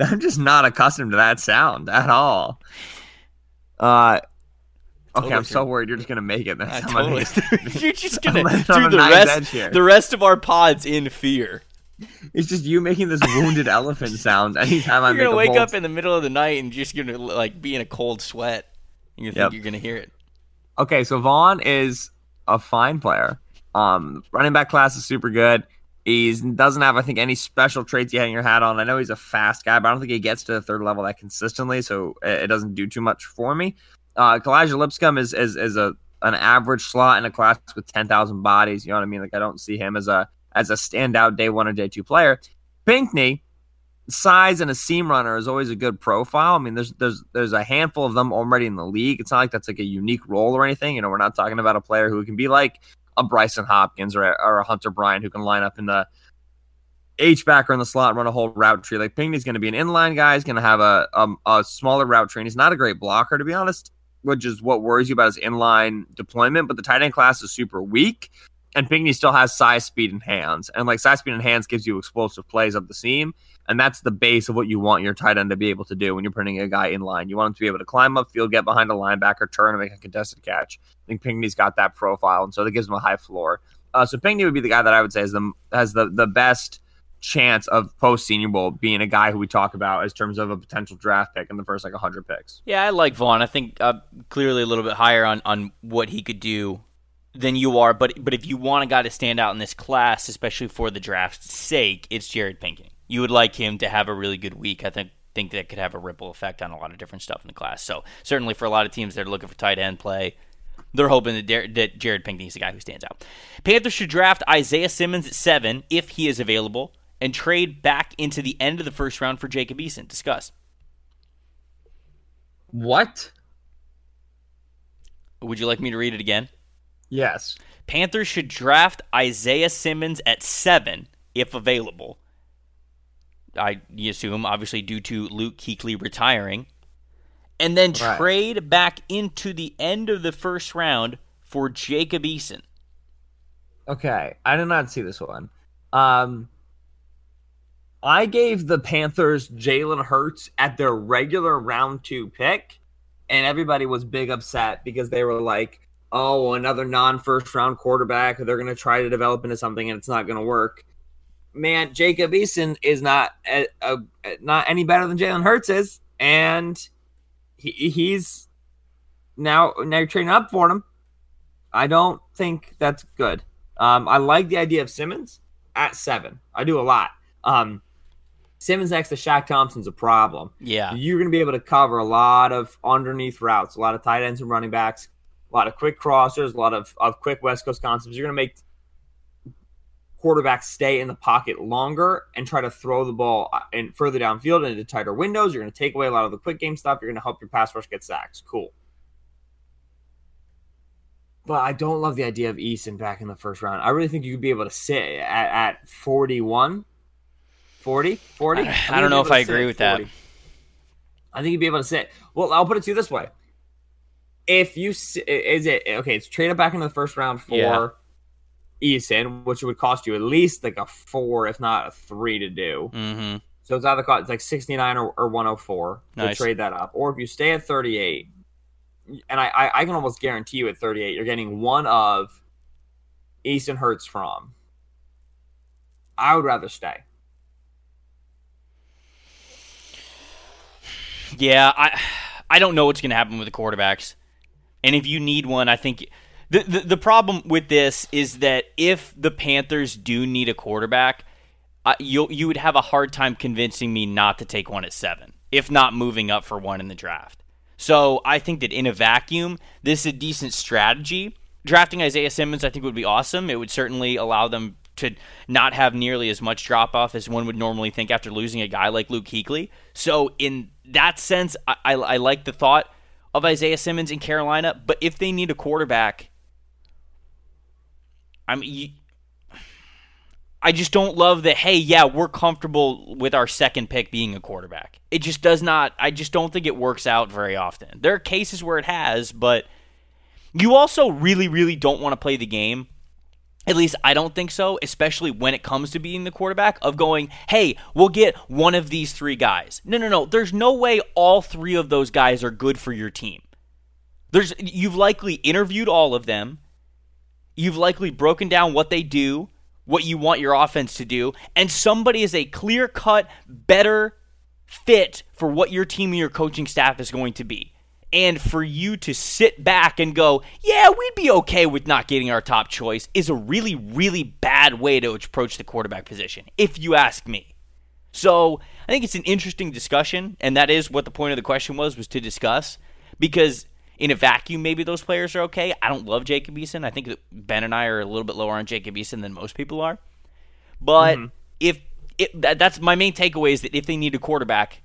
I'm just not accustomed to that sound at all. Uh, okay, I'm so worried you're just gonna make it. That's totally. You're just gonna do the rest, the rest of our pods in fear. It's just you making this wounded elephant sound anytime I You're gonna wake up in the middle of the night and just gonna like be in a cold sweat. You think Yep. you're gonna hear it? Okay, so Vaughn is a fine player. Um, running back class is super good. He doesn't have, I think, any special traits you hang your hat on. I know he's a fast guy, but I don't think he gets to the third level that consistently, so it doesn't do too much for me. Uh, Kalija Lipscomb is, is is a an average slot in a class with ten thousand bodies. You know what I mean? Like I don't see him as a as a standout day one or day two player. Pinkney, size and a seam runner is always a good profile. I mean, there's there's there's a handful of them already in the league. It's not like that's like a unique role or anything. You know, we're not talking about a player who can be like a Brycen Hopkins or a, or a Hunter Bryant who can line up in the H backer in the slot, run a whole route tree. Like Pinkney's going to be an inline guy. He's going to have a, a, a smaller route tree. And he's not a great blocker, to be honest, which is what worries you about his inline deployment. But the tight end class is super weak, and Pinkney still has size, speed, and hands. And like size, speed, and hands gives you explosive plays up the seam. And that's the base of what you want your tight end to be able to do when you're putting a guy in line. You want him to be able to climb up field, get behind a linebacker, turn, and make a contested catch. I think Pinkney's got that profile, and so that gives him a high floor. Uh, so Pinkney would be the guy that I would say is the has the the best chance of post Senior Bowl being a guy who we talk about as terms of a potential draft pick in the first like 100 picks. Yeah, I like Vaughn. I think uh, clearly a little bit higher on on what he could do than you are. But but if you want a guy to stand out in this class, especially for the draft's sake, it's Jared Pinkney you would like him to have a really good week. I think think that could have a ripple effect on a lot of different stuff in the class. So certainly for a lot of teams that are looking for tight end play, they're hoping that, Dar- that Jared Pinkney is the guy who stands out. Panthers should draft Isaiah Simmons at seven if he is available, and trade back into the end of the first round for Jacob Eason. Discuss. What? Would you like me to read it again? Yes. Panthers should draft Isaiah Simmons at seven if available I assume, obviously due to Luke Kuechly retiring, and then right. trade back into the end of the first round for Jacob Eason. Okay, I did not see this one. Um, I gave the Panthers Jalen Hurts at their regular round two pick, and everybody was big upset because they were like, "Oh, another non-first round quarterback. They're going to try to develop into something, and it's not going to work." Man, Jacob Eason is not a, a, not any better than Jalen Hurts is, and he, he's now now you're trading up for him. I don't think that's good. Um, I like the idea of Simmons at seven. I do a lot. Um, Simmons next to Shaq Thompson's a problem. Yeah, you're going to be able to cover a lot of underneath routes, a lot of tight ends and running backs, a lot of quick crossers, a lot of, of quick West Coast concepts. You're going to make quarterbacks stay in the pocket longer and try to throw the ball and uh, further downfield into tighter windows. You're going to take away a lot of the quick game stuff. You're going to help your pass rush get sacks. Cool. But I don't love the idea of Eason back in the first round. I really think you could be able to sit at, at 41, 40, 40. I, I don't know if I agree with 40. that. I think you'd be able to sit. Well, I'll put it to you this way. If you is it okay? It's trade traded back into the first round for yeah. Eason, which would cost you at least like a four, if not a three, to do. Mm-hmm. So it's either cost it's like sixty nine or, or one hundred oh four nice. to trade that up, or if you stay at thirty eight, and I, I, I can almost guarantee you at thirty eight, you're getting one of Eason Hurts Fromm. I would rather stay. Yeah, I I don't know what's going to happen with the quarterbacks, and if you need one, I think the, the, the problem with this is that if the Panthers do need a quarterback, uh, you you would have a hard time convincing me not to take one at seven, if not moving up for one in the draft. So I think that in a vacuum, this is a decent strategy. Drafting Isaiah Simmons, I think, would be awesome. It would certainly allow them to not have nearly as much drop off as one would normally think after losing a guy like Luke Kuechly. So in that sense, I, I, I like the thought of Isaiah Simmons in Carolina. But if they need a quarterback, I mean, I just don't love that. Hey, yeah, we're comfortable with our second pick being a quarterback. It just does not. I just don't think it works out very often. There are cases where it has, but you also really, really don't want to play the game. At least I don't think so, especially when it comes to being the quarterback, of going, hey, we'll get one of these three guys. No, no, no. There's no way all three of those guys are good for your team. There's you've likely interviewed all of them. You've likely broken down what they do, what you want your offense to do, and somebody is a clear cut, better fit for what your team and your coaching staff is going to be. And for you to sit back and go, yeah, we'd be okay with not getting our top choice is a really, really bad way to approach the quarterback position, if you ask me. So I think it's an interesting discussion, and that is what the point of the question was, was to discuss. Because in a vacuum, maybe those players are okay. I don't love Jacob Eason. I think that Ben and I are a little bit lower on Jacob Eason than most people are. But mm-hmm. if it, that, that's my main takeaway is that if they need a quarterback,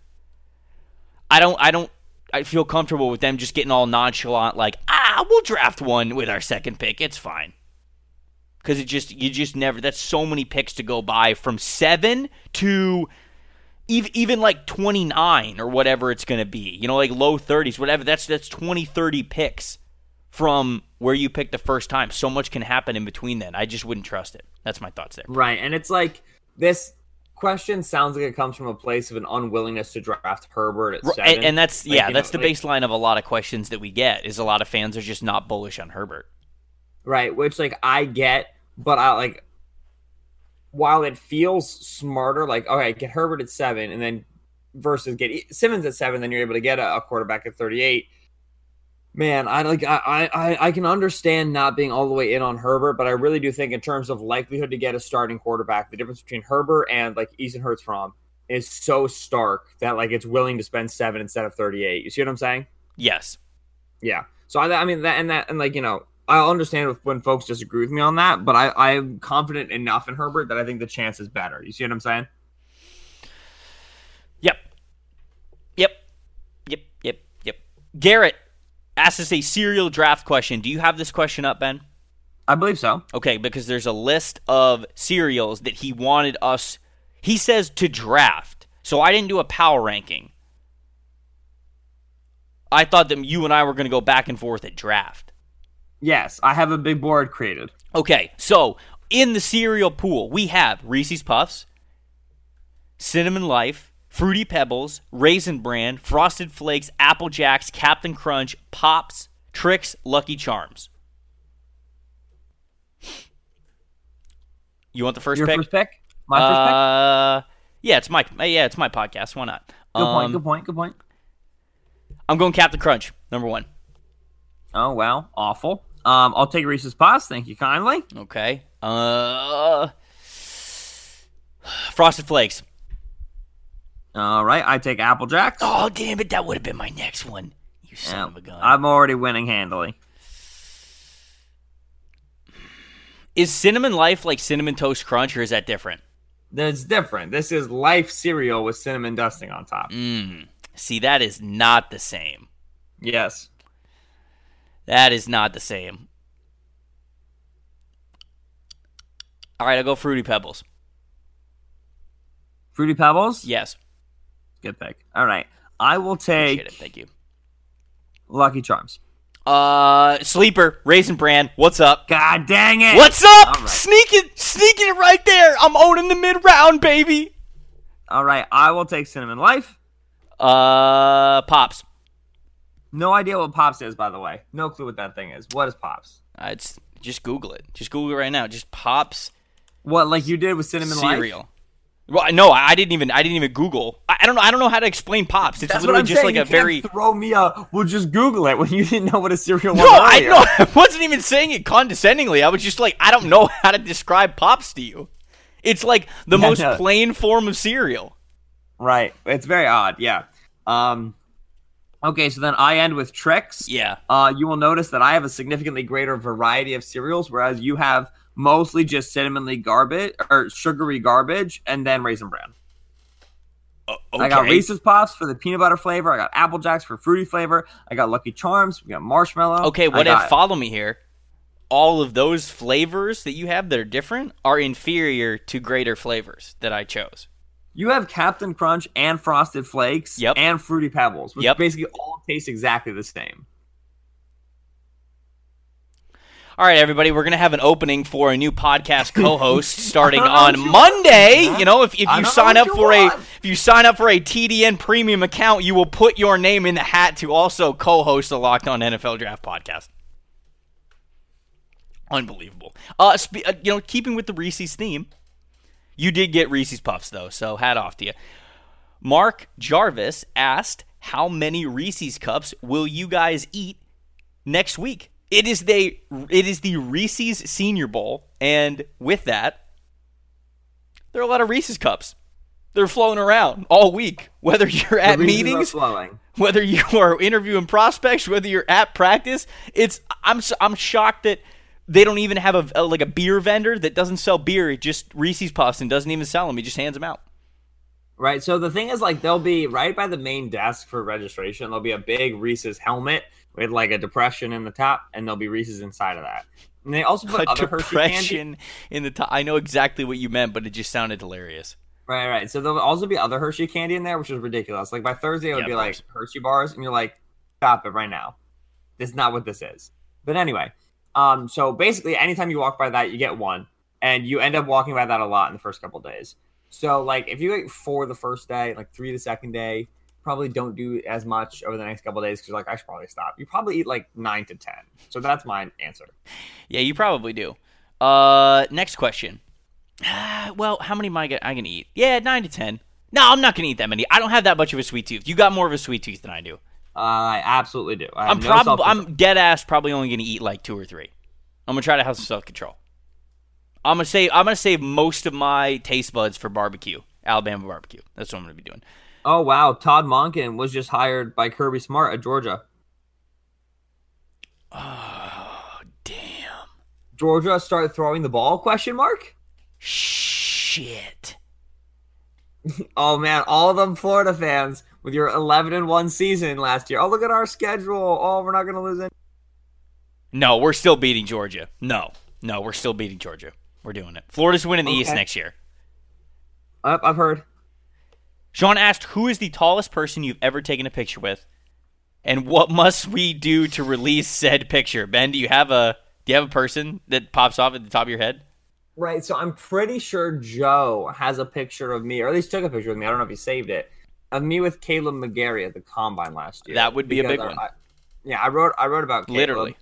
I don't I don't I feel comfortable with them just getting all nonchalant like ah we'll draft one with our second pick it's fine because it just you just never that's so many picks to go by from seven to even, even like 29 or whatever it's going to be you know like low 30s whatever that's that's 20 30 picks from where you picked the first time so much can happen in between then i just wouldn't trust it that's my thoughts there right and it's like this question sounds like it comes from a place of an unwillingness to draft Herbert. And, and that's like, yeah, that's know, the like, baseline of a lot of questions that we get. Is a lot of fans are just not bullish on Herbert. Right, which like I get, but I like while it feels smarter, like okay, get Herbert at seven, and then versus get Simmons at seven, then you're able to get a, a quarterback at thirty eight man, I like I, I I can understand not being all the way in on Herbert, but I really do think in terms of likelihood to get a starting quarterback, the difference between Herbert and like Eason Hurts Fromm is so stark that like it's willing to spend seven instead of thirty eight. You see what I'm saying? Yes. Yeah. So I, I mean that and that and like you know I understand when folks disagree with me on that, but I I'm confident enough in Herbert that I think the chance is better. You see what I'm saying? Yep. Yep. Yep. Yep. Yep. Garrett asked us a serial draft question. Do you have this question up, Ben? I believe so. Okay, because there's a list of serials that he wanted us. He says to draft. So I didn't do a power ranking. I thought that you and I were going to go back and forth at draft. Yes, I have a big board created. Okay, so in the cereal pool, we have Reese's Puffs, Cinnamon Life, Fruity Pebbles, Raisin Bran, Frosted Flakes, Apple Jacks, Captain Crunch, Pops, Trix, Lucky Charms. You want the first Your pick? First pick? My first uh, pick? Yeah, it's my yeah, it's my podcast. Why not? Good um, point. Good point. Good point. I'm going Captain Crunch, number one. Oh wow, awful. Um, I'll take Reese's Puffs. Thank you kindly. Okay. Uh, Frosted Flakes. All right, I take Apple Jacks. Oh, damn it. That would have been my next one. You son yeah, of a gun. I'm already winning handily. Is Cinnamon Life like Cinnamon Toast Crunch, or is that different? That's different. This is Life cereal with cinnamon dusting on top. Mm. See, that is not the same. Yes. That is not the same. All right, I'll go Fruity Pebbles. Fruity Pebbles? Yes. Good pick. All right. I will take. Thank you. Lucky Charms. Uh, sleeper, Raisin Bran. What's up? God dang it! What's up? Right. Sneaking, sneaking it right there. I'm owning the mid round, baby. All right, I will take Cinnamon Life. Uh, Pops. No idea what Pops is, by the way. No clue what that thing is. What is Pops? Uh, it's just Google it. Just Google it right now. Just Pops. What, like you did with Cinnamon cereal. Life? Well, no, I didn't even. I didn't even Google. I, I don't know. I don't know how to explain pops. It's That's literally just saying. like you a very throw me a. We'll just Google it when you didn't know what a cereal no, was. No, I know. I wasn't even saying it condescendingly. I was just like, I don't know how to describe pops to you. It's like the yeah, most no. plain form of cereal. Right. It's very odd. Yeah. Um. Okay, so then I end with Trix. Yeah. Uh, you will notice that I have a significantly greater variety of cereals, whereas you have mostly just cinnamonly garbage or sugary garbage, and then raisin bran. okay. I got Reese's Puffs for the peanut butter flavor. I got Apple Jacks for fruity flavor. I got Lucky Charms. We got marshmallow. Okay, what if follow me here? All of those flavors that you have that are different are inferior to greater flavors that I chose. You have Captain Crunch and Frosted Flakes yep. and Fruity Pebbles, which yep. basically all taste exactly the same. All right, everybody, we're going to have an opening for a new podcast co-host starting on Monday. Want, you know, if, if you sign up for want. a if you sign up for a TDN premium account, you will put your name in the hat to also co-host the Locked On NFL Draft podcast. Unbelievable. Uh, spe- uh, you know, keeping with the Reese's theme, you did get Reese's Puffs though, so hat off to you. Mark Jarvis asked, how many Reese's cups will you guys eat next week? It is the it is the Reese's Senior Bowl, and with that, there are a lot of Reese's cups. They're flowing around all week. Whether you're at The Reese's are meetings, whether you are interviewing prospects, whether you're at practice, it's I'm I'm shocked that they don't even have a, a like a beer vendor that doesn't sell beer. It just Reese's Puffs and doesn't even sell them. He just hands them out. Right. So the thing is, like, they'll be right by the main desk for registration. There'll be a big Reese's helmet with like a depression in the top, and there'll be Reese's inside of that. And they also put A other Hershey candy. depression in the top. I know exactly what you meant, but it just sounded hilarious. Right, right. So there'll also be other Hershey candy in there, which is ridiculous. Like by Thursday, it would Yeah, be like Hershey bars, and you're like, stop it right now. This is not what this is. But anyway, um, so basically, anytime you walk by that, you get one, and you end up walking by that a lot in the first couple days. So like, if you eat four the first day, like three the second day, probably don't do as much over the next couple days because like I should probably stop. You probably eat like nine to ten. So that's my answer. Yeah, you probably do. Uh, next question. Well, how many am I gonna, I gonna eat? Yeah, nine to ten. No, I'm not gonna eat that many. I don't have that much of a sweet tooth. You got more of a sweet tooth than I do. I absolutely do. I I'm no probably. I'm dead ass probably only gonna eat like two or three. I'm gonna try to have some self control. I'm gonna save I'm gonna save most of my taste buds for barbecue, Alabama barbecue. That's what I'm gonna be doing. Oh wow, Todd Monken was just hired by Kirby Smart at Georgia. Oh damn! Georgia start throwing the ball? Question mark. Shit! Oh man, all of them Florida fans with your 11 and one season last year. Oh look at our schedule. Oh, we're not gonna lose any. No, we're still beating Georgia. No, no, we're still beating Georgia. We're doing it. Florida's winning the East next year. Up, I've heard. Sean asked, "Who is the tallest person you've ever taken a picture with, and what must we do to release said picture?" Ben, do you have a do you have a person that pops off at the top of your head? Right, so I'm pretty sure Joe has a picture of me, or at least took a picture of me. I don't know if he saved it. Of me with Kaleb McGary at the combine last year. That would be a big I- one. I- yeah, I wrote. I wrote about Kaleb. Literally.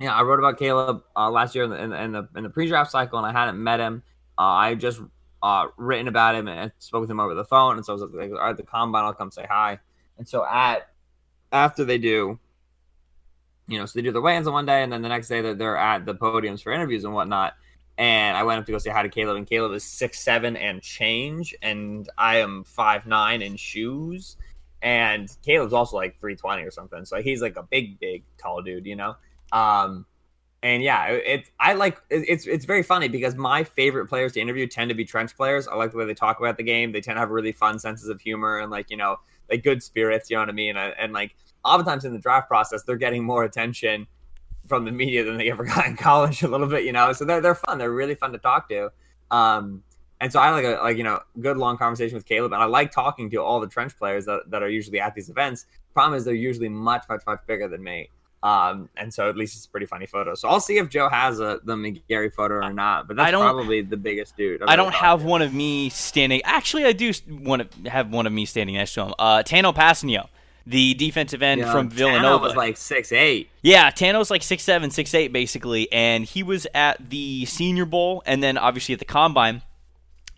Yeah, I wrote about Kaleb uh, last year in the, in, the, in the in the pre-draft cycle, and I hadn't met him. Uh, I just uh, written about him and spoke with him over the phone, and so I was like, "All right, the combine, I'll come say hi." And so at after they do, you know, so they do the weigh-ins on one day, and then the next day they're, they're at the podiums for interviews and whatnot. And I went up to go say hi to Kaleb, and Kaleb is six seven and change, and I am five nine in shoes, and Kaleb's also like three twenty or something. So he's like a big, big, tall dude, you know. Um, and yeah, it's it I like it, it's it's very funny because my favorite players to interview tend to be trench players. I like the way they talk about the game. They tend to have really fun senses of humor and like you know like good spirits. You know what I mean? And, and like oftentimes in the draft process, they're getting more attention from the media than they ever got in college a little bit. You know, so they're they're fun. They're really fun to talk to. Um, and so I like a like you know good long conversation with Kaleb, and I like talking to all the trench players that, that are usually at these events. Problem is they're usually much much much bigger than me. Um, and so at least it's a pretty funny photo. So I'll see if Joe has a the McGary photo or not. But that's I don't- probably the biggest dude. I've I don't have to. one of me standing. Actually, I do want to have one of me standing next to him. Uh, Tanoh Kpassagnon, the defensive end Yeah, from Tanoh Villanova. was like six eight. Yeah, Tanoh's like six seven, six eight, basically, and he was at the Senior Bowl and then obviously at the Combine.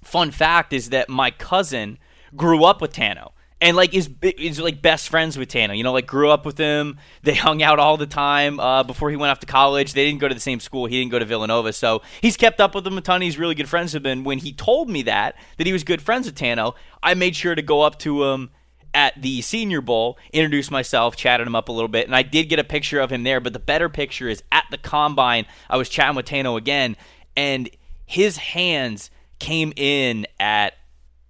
Fun fact is that my cousin grew up with Tanoh and like is is like best friends with Tanoh. You know, like grew up with him. They hung out all the time uh, before he went off to college. They didn't go to the same school. He didn't go to Villanova, so he's kept up with him a ton. He's really good friends with him. When he told me that that he was good friends with Tanoh, I made sure to go up to him at the Senior Bowl, introduced myself, chatted him up a little bit, and I did get a picture of him there. But the better picture is at the combine. I was chatting with Tanoh again, and his hands came in at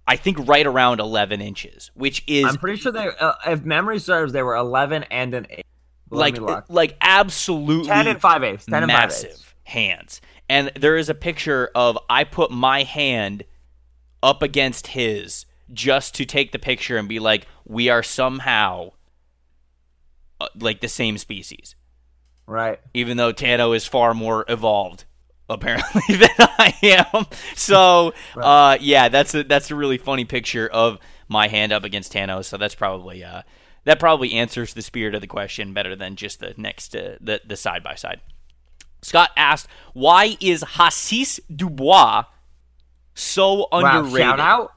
I think right around 11 inches, which is I'm pretty sure they, uh, if memory serves, they were 11 and an eight. Let like like absolutely 10 and 5 eighths. 10 and 5 eighths. massive hands. And there is a picture of I put my hand up against his just to take the picture and be like, we are somehow uh, like the same species, Right. even though Tanoh is far more evolved apparently than I am. So uh, yeah, that's a that's a really funny picture of my hand up against Tanoh. So that's probably uh, that probably answers the spirit of the question better than just the next uh, the the side by side. Scott asked, "Why is Hasise Dubois so Wow, underrated?" shout out.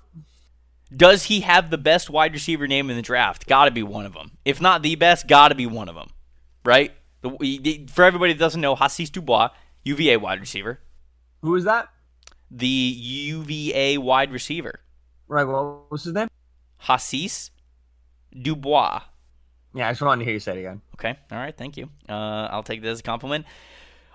Does he have the best wide receiver name in the draft? Got to be one of them. If not the best, got to be one of them, right? The, for everybody that doesn't know, Hasise Dubois, UVA wide receiver. Who is that? The UVA wide receiver. Right. Well, what's his name? Hasise Dubois. Yeah, I just wanted to hear you say it again. Okay. All right. Thank you. Uh, I'll take this as a compliment.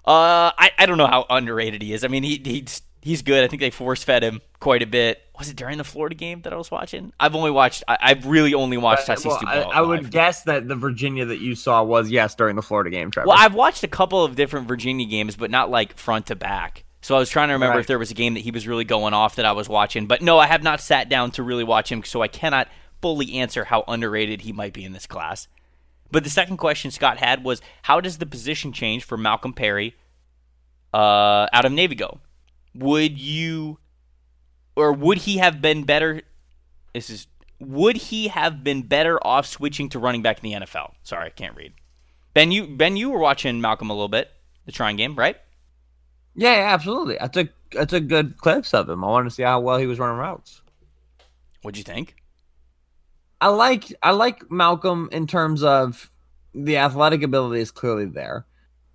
Uh, I, I don't know how underrated he is. I mean, he he's he's good. I think they force fed him quite a bit. Was it during the Florida game that I was watching? I've only watched. I, have really only watched but, well, I, I, would guess that the Virginia that you saw was yes during the Florida game. Trevor. Well, I've watched a couple of different Virginia games, but not like front to back. So I was trying to remember right. if there was a game that he was really going off that I was watching. But no, I have not sat down to really watch him, so I cannot fully answer how underrated he might be in this class. But the second question Scott had was how does the position change for Malcolm Perry uh, out of Navy go? Would you, or would he have been better? This is would he have been better off switching to running back in the NFL? Sorry, I can't read. Ben, you Ben, you were watching Malcolm a little bit, the trying game, right? Yeah, yeah, absolutely. I took I took good clips of him. I wanted to see how well he was running routes. What'd you think? I like I like Malcolm in terms of the athletic ability is clearly there.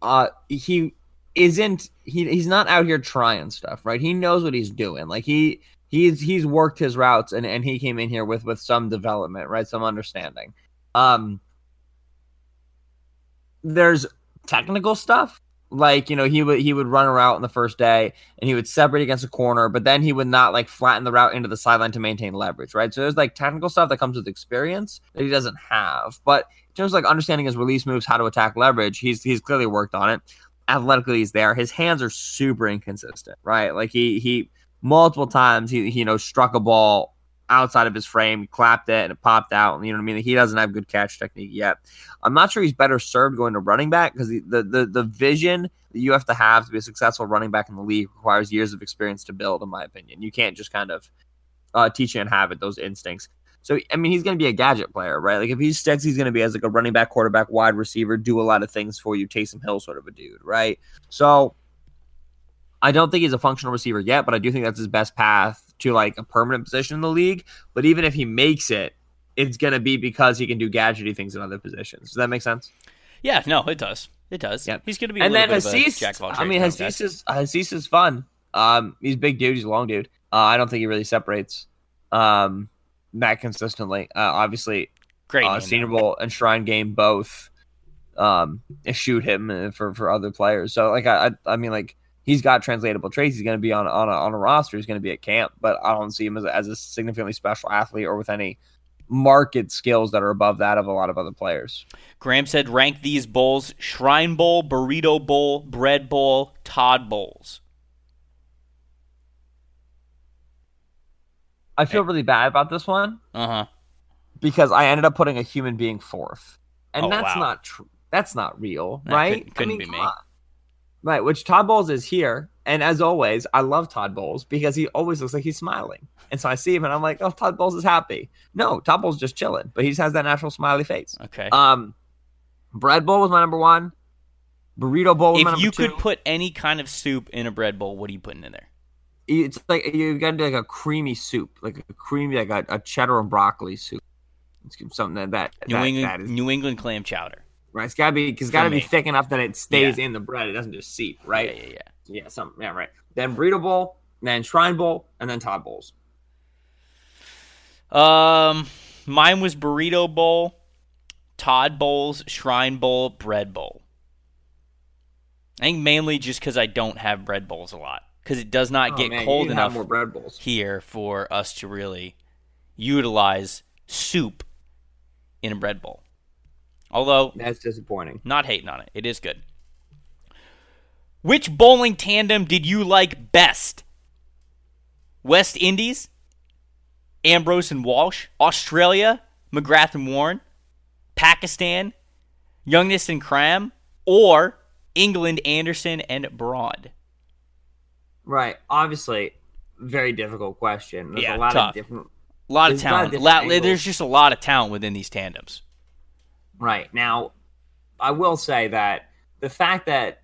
Uh, he isn't he he's not out here trying stuff, right? He knows what he's doing. Like he he's he's worked his routes and and he came in here with with some development, right? Some understanding. Um there's technical stuff like you know he would he would run a route in the first day and he would separate against a corner but then he would not like flatten the route into the sideline to maintain leverage right so there's like technical stuff that comes with experience that he doesn't have but in terms of like understanding his release moves how to attack leverage he's he's clearly worked on it athletically he's there his hands are super inconsistent right like he he multiple times he, he you know struck a ball outside of his frame, clapped it, and it popped out. You know what I mean? He doesn't have good catch technique yet. I'm not sure he's better served going to running back because the, the, the vision that you have to have to be a successful running back in the league requires years of experience to build. In my opinion, you can't just kind of uh, teach and have it those instincts. So I mean, he's going to be a gadget player, right? Like if he sticks, he's going to be as like a running back, quarterback, wide receiver, do a lot of things for you, Taysom Hill sort of a dude, right? So I don't think he's a functional receiver yet, but I do think that's his best path to like a permanent position in the league. But even if he makes it, it's going to be because he can do gadgety things in other positions. Does that make sense? Yeah, no, it does. It does. Yeah, he's going to be. and then Hasise, I mean, Hasise is Hasise is fun. Um, he's a big dude. He's a long dude. Uh, I don't think he really separates um that consistently. Uh, obviously, great uh, Senior Bowl and Shrine game both um shoot him uh, for for other players. So like I I, I mean like he's got translatable traits. He's going to be on on a, on a roster. He's going to be at camp, but I don't see him as, as a significantly special athlete or with any market skills that are above that of a lot of other players. Graham said, rank these bowls: Shrine Bowl, Burrito Bowl, Bread Bowl, Todd Bowles. I feel really bad about this one. Uh huh. Because I ended up putting a human being fourth, and Oh, that's wow. not true. That's not real, That right? couldn't- couldn't I mean, be me. Right, which Todd Bowles is here, and as always, I love Todd Bowles because he always looks like he's smiling, and so I see him and I'm like, oh, Todd Bowles is happy. No, Todd Bowles is just chilling, but he just has that natural smiley face. Okay. Um, Bread Bowl was my number one. Burrito Bowl was my if you two. could put any kind of soup in a bread bowl, what are you putting in there? It's like you got to do like a creamy soup, like a creamy, like a, a cheddar and broccoli soup. It's something that that, New that, England that is New England clam chowder. right. It's gotta be, because it's gotta be thick enough that it stays Yeah. in the bread. It doesn't just seep, right? Yeah, yeah, yeah. Yeah, something. Yeah, right. Then burrito bowl, then shrine bowl, and then Todd Bowles. Um, mine was burrito bowl, Todd Bowles, Shrine bowl, bread bowl. I think mainly just because I don't have bread bowls a lot because it does not Oh, get man, cold need to have enough more bread bowls. here for us to really utilize soup in a bread bowl. Although That's disappointing. not hating on it, it is good. Which bowling tandem did you like best? West Indies, Ambrose and Walsh, Australia, McGrath and Warne, Pakistan, Younis and Akram, or England, Anderson and Broad? Right. Obviously, very difficult question. There's Yeah, a lot tough. of different. A lot of There's a lot of talent. La- there's just a lot of talent within these tandems. Right now, I will say that the fact that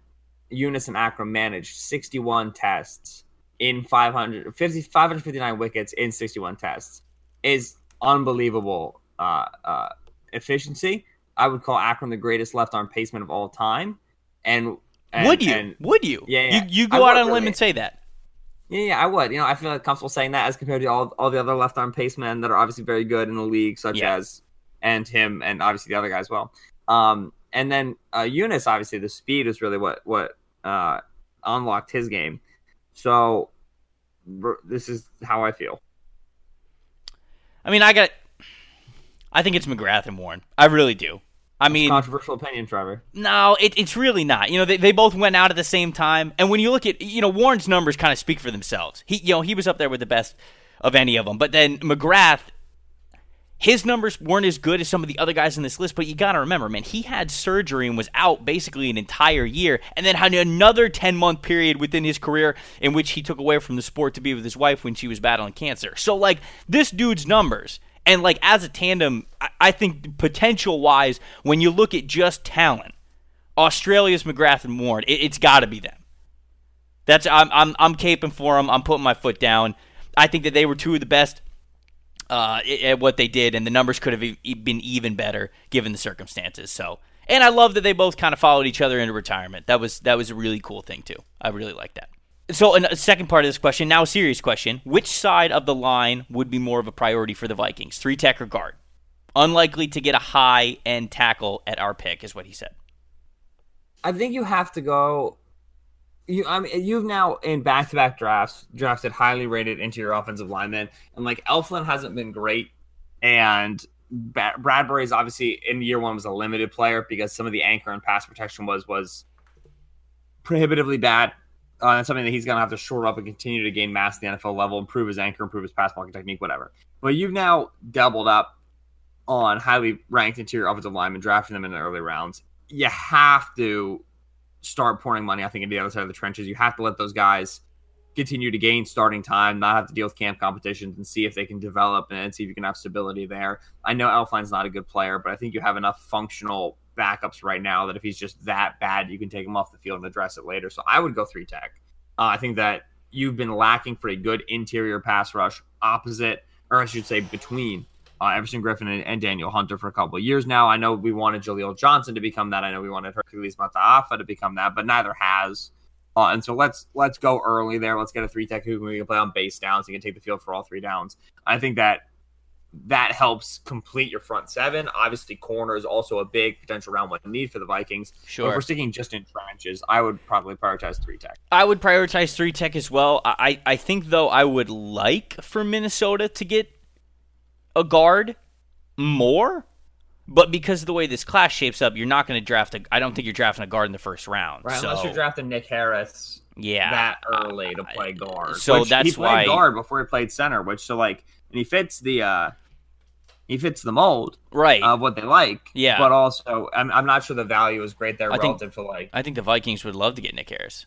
Younis and Akram managed 61 tests in 500, 50, 559 wickets in 61 tests is unbelievable uh, uh, efficiency. I would call Akram the greatest left arm paceman of all time. And, and would you? and- would you? Yeah, yeah. You, you I go out on a limb and say that. Yeah, yeah, I would. You know, I feel like comfortable saying that as compared to all, all the other left arm pacemen that are obviously very good in the league, such Yeah. as and him and obviously the other guy as well. Um, and then uh, Younis, obviously, the speed is really what what uh, unlocked his game. So r- this is how I feel. I mean, I got. I think it's McGrath and Warne. I really do. I mean, Controversial opinion, Trevor. No, it, it's really not. You know, they, they both went out at the same time, and when you look at, you know, Warne's numbers kind of speak for themselves. He, you know, he was up there with the best of any of them. But then McGrath, his numbers weren't as good as some of the other guys in this list. But you got to remember, man, he had surgery and was out basically an entire year, and then had another ten month period within his career in which he took away from the sport to be with his wife when she was battling cancer. So, like, this dude's numbers. And like as a tandem, I, I think potential wise, when you look at just talent, Australia's McGrath and Warne. It, it's got to be them. That's I'm I'm I'm caping for them. I'm putting my foot down. I think that they were two of the best uh, at what they did, and the numbers could have been even better given the circumstances. So, and I love that they both kind of followed each other into retirement. That was that was a really cool thing too. I really like that. So, a second part of this question, now a serious question: Which side of the line would be more of a priority for the Vikings, three tech or guard? Unlikely to get a high end tackle at our pick, is what he said. I think you have to go. You, I mean, you've now in back-to-back drafts drafted highly rated interior offensive linemen, and like Elflein hasn't been great, and Bradbury's obviously in year one was a limited player because some of the anchor and pass protection was was prohibitively bad. Uh, that's something that he's gonna have to shore up and continue to gain mass at the NFL level, improve his anchor, improve his pass blocking technique, whatever. But you've now doubled up on highly ranked interior offensive linemen, drafting them in the early rounds. You have to start pouring money, I think, into the other side of the trenches. You have to let those guys continue to gain starting time, not have to deal with camp competitions, and see if they can develop and see if you can have stability there. I know Elflein's not a good player, but I think you have enough functional backups right now that if he's just that bad, you can take him off the field and address it later. So I would go three tech. Uh, I think that you've been lacking for a good interior pass rush opposite, or I should say between uh, Everson Griffen and, and Danielle Hunter for a couple of years now. I know we wanted Jaleel Johnson to become that. I know we wanted Hercules Mataafa to become that, but neither has. Uh, and so let's let's go early there. Let's get a three tech who can play on base downs. He can take the field for all three downs. I think that that helps complete your front seven. Obviously, corner is also a big potential round one need for the Vikings. But if we're sticking just in trenches, I would probably prioritize three tech. I would prioritize three tech as well. I, I think though I would like for Minnesota to get a guard more, but because of the way this class shapes up, you're not going to draft a. I don't think you're drafting a guard in the first round. Right, so, unless you're drafting Nick Harris yeah, that early to play guard. so that's he played why- guard before he played center. Which so like, and he fits the uh he fits the mold right. of what they like. Yeah. but also I'm I'm not sure the value is great there I think- relative to like I think the Vikings would love to get Nick Harris,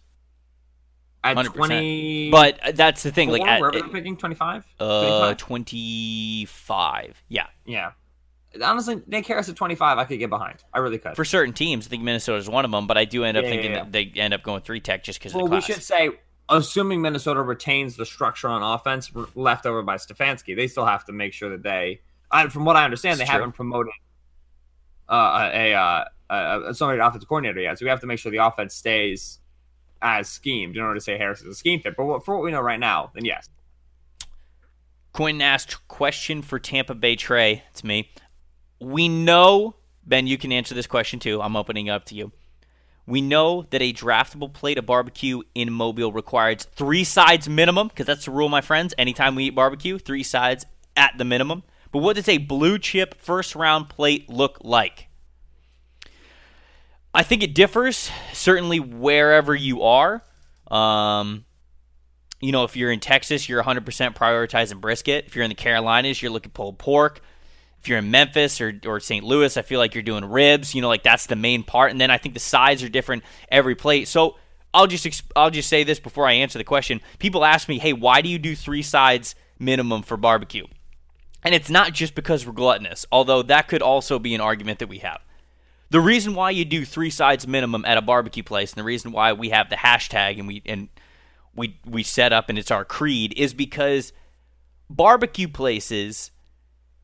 at 100%. twenty. but that's the thing. Like at wherever they're picking 25? uh 25? twenty five, yeah. yeah. Honestly, Nick Harris at 25, I could get behind. I really could. For certain teams, I think Minnesota is one of them, but I do end up Yeah, thinking yeah, yeah. that they end up going three tech just because well, of the we should say, assuming Minnesota retains the structure on offense left over by Stefanski, they still have to make sure that they, I, from what I understand, It's they true. haven't promoted uh, a, uh, a, a somebody offensive coordinator yet. So we have to make sure the offense stays as schemed in order to say Harris is a scheme fit. But what, for what we know right now, then yes. Quinn asked question for Tampa Bay Trey. It's me. We know, Ben, you can answer this question too. I'm opening up to you. We know that a draftable plate of barbecue in Mobile requires three sides minimum, because that's the rule, my friends. Anytime we eat barbecue, three sides at the minimum. But what does a blue chip first round plate look like? I think it differs, certainly wherever you are. Um, you know, if you're in Texas, you're 100% prioritizing brisket. If you're in the Carolinas, you're looking pulled pork. If you're in Memphis or, or St. Louis, I feel like you're doing ribs. You know, like that's the main part. And then I think the sides are different every plate. So I'll just I'll just say this before I answer the question. People ask me, "Hey, why do you do three sides minimum for barbecue?" And it's not just because we're gluttonous, although that could also be an argument that we have. The reason why you do three sides minimum at a barbecue place, and the reason why we have the hashtag and we and we we set up and it's our creed is because barbecue places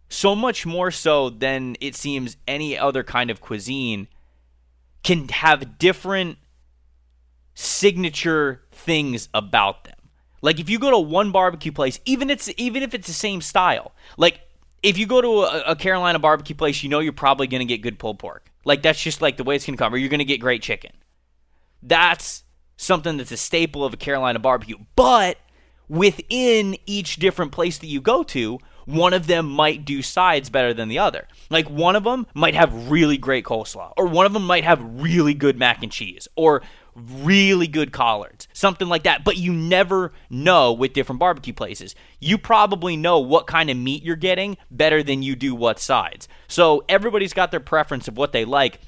so much more so than it seems any other kind of cuisine can have different signature things about them. Like if you go to one barbecue place, even it's even if it's the same style, like if you go to a, a Carolina barbecue place, you know you're probably going to get good pulled pork. Like that's just like the way it's to come. Or you're going to get great chicken. That's something that's a staple of a Carolina barbecue. But within each different place that you go to, one of them might do sides better than the other. Like one of them might have really great coleslaw, or one of them might have really good mac and cheese, or really good collards, something like that. But you never know with different barbecue places. You probably know what kind of meat you're getting better than you do what sides. So everybody's got their preference of what they like.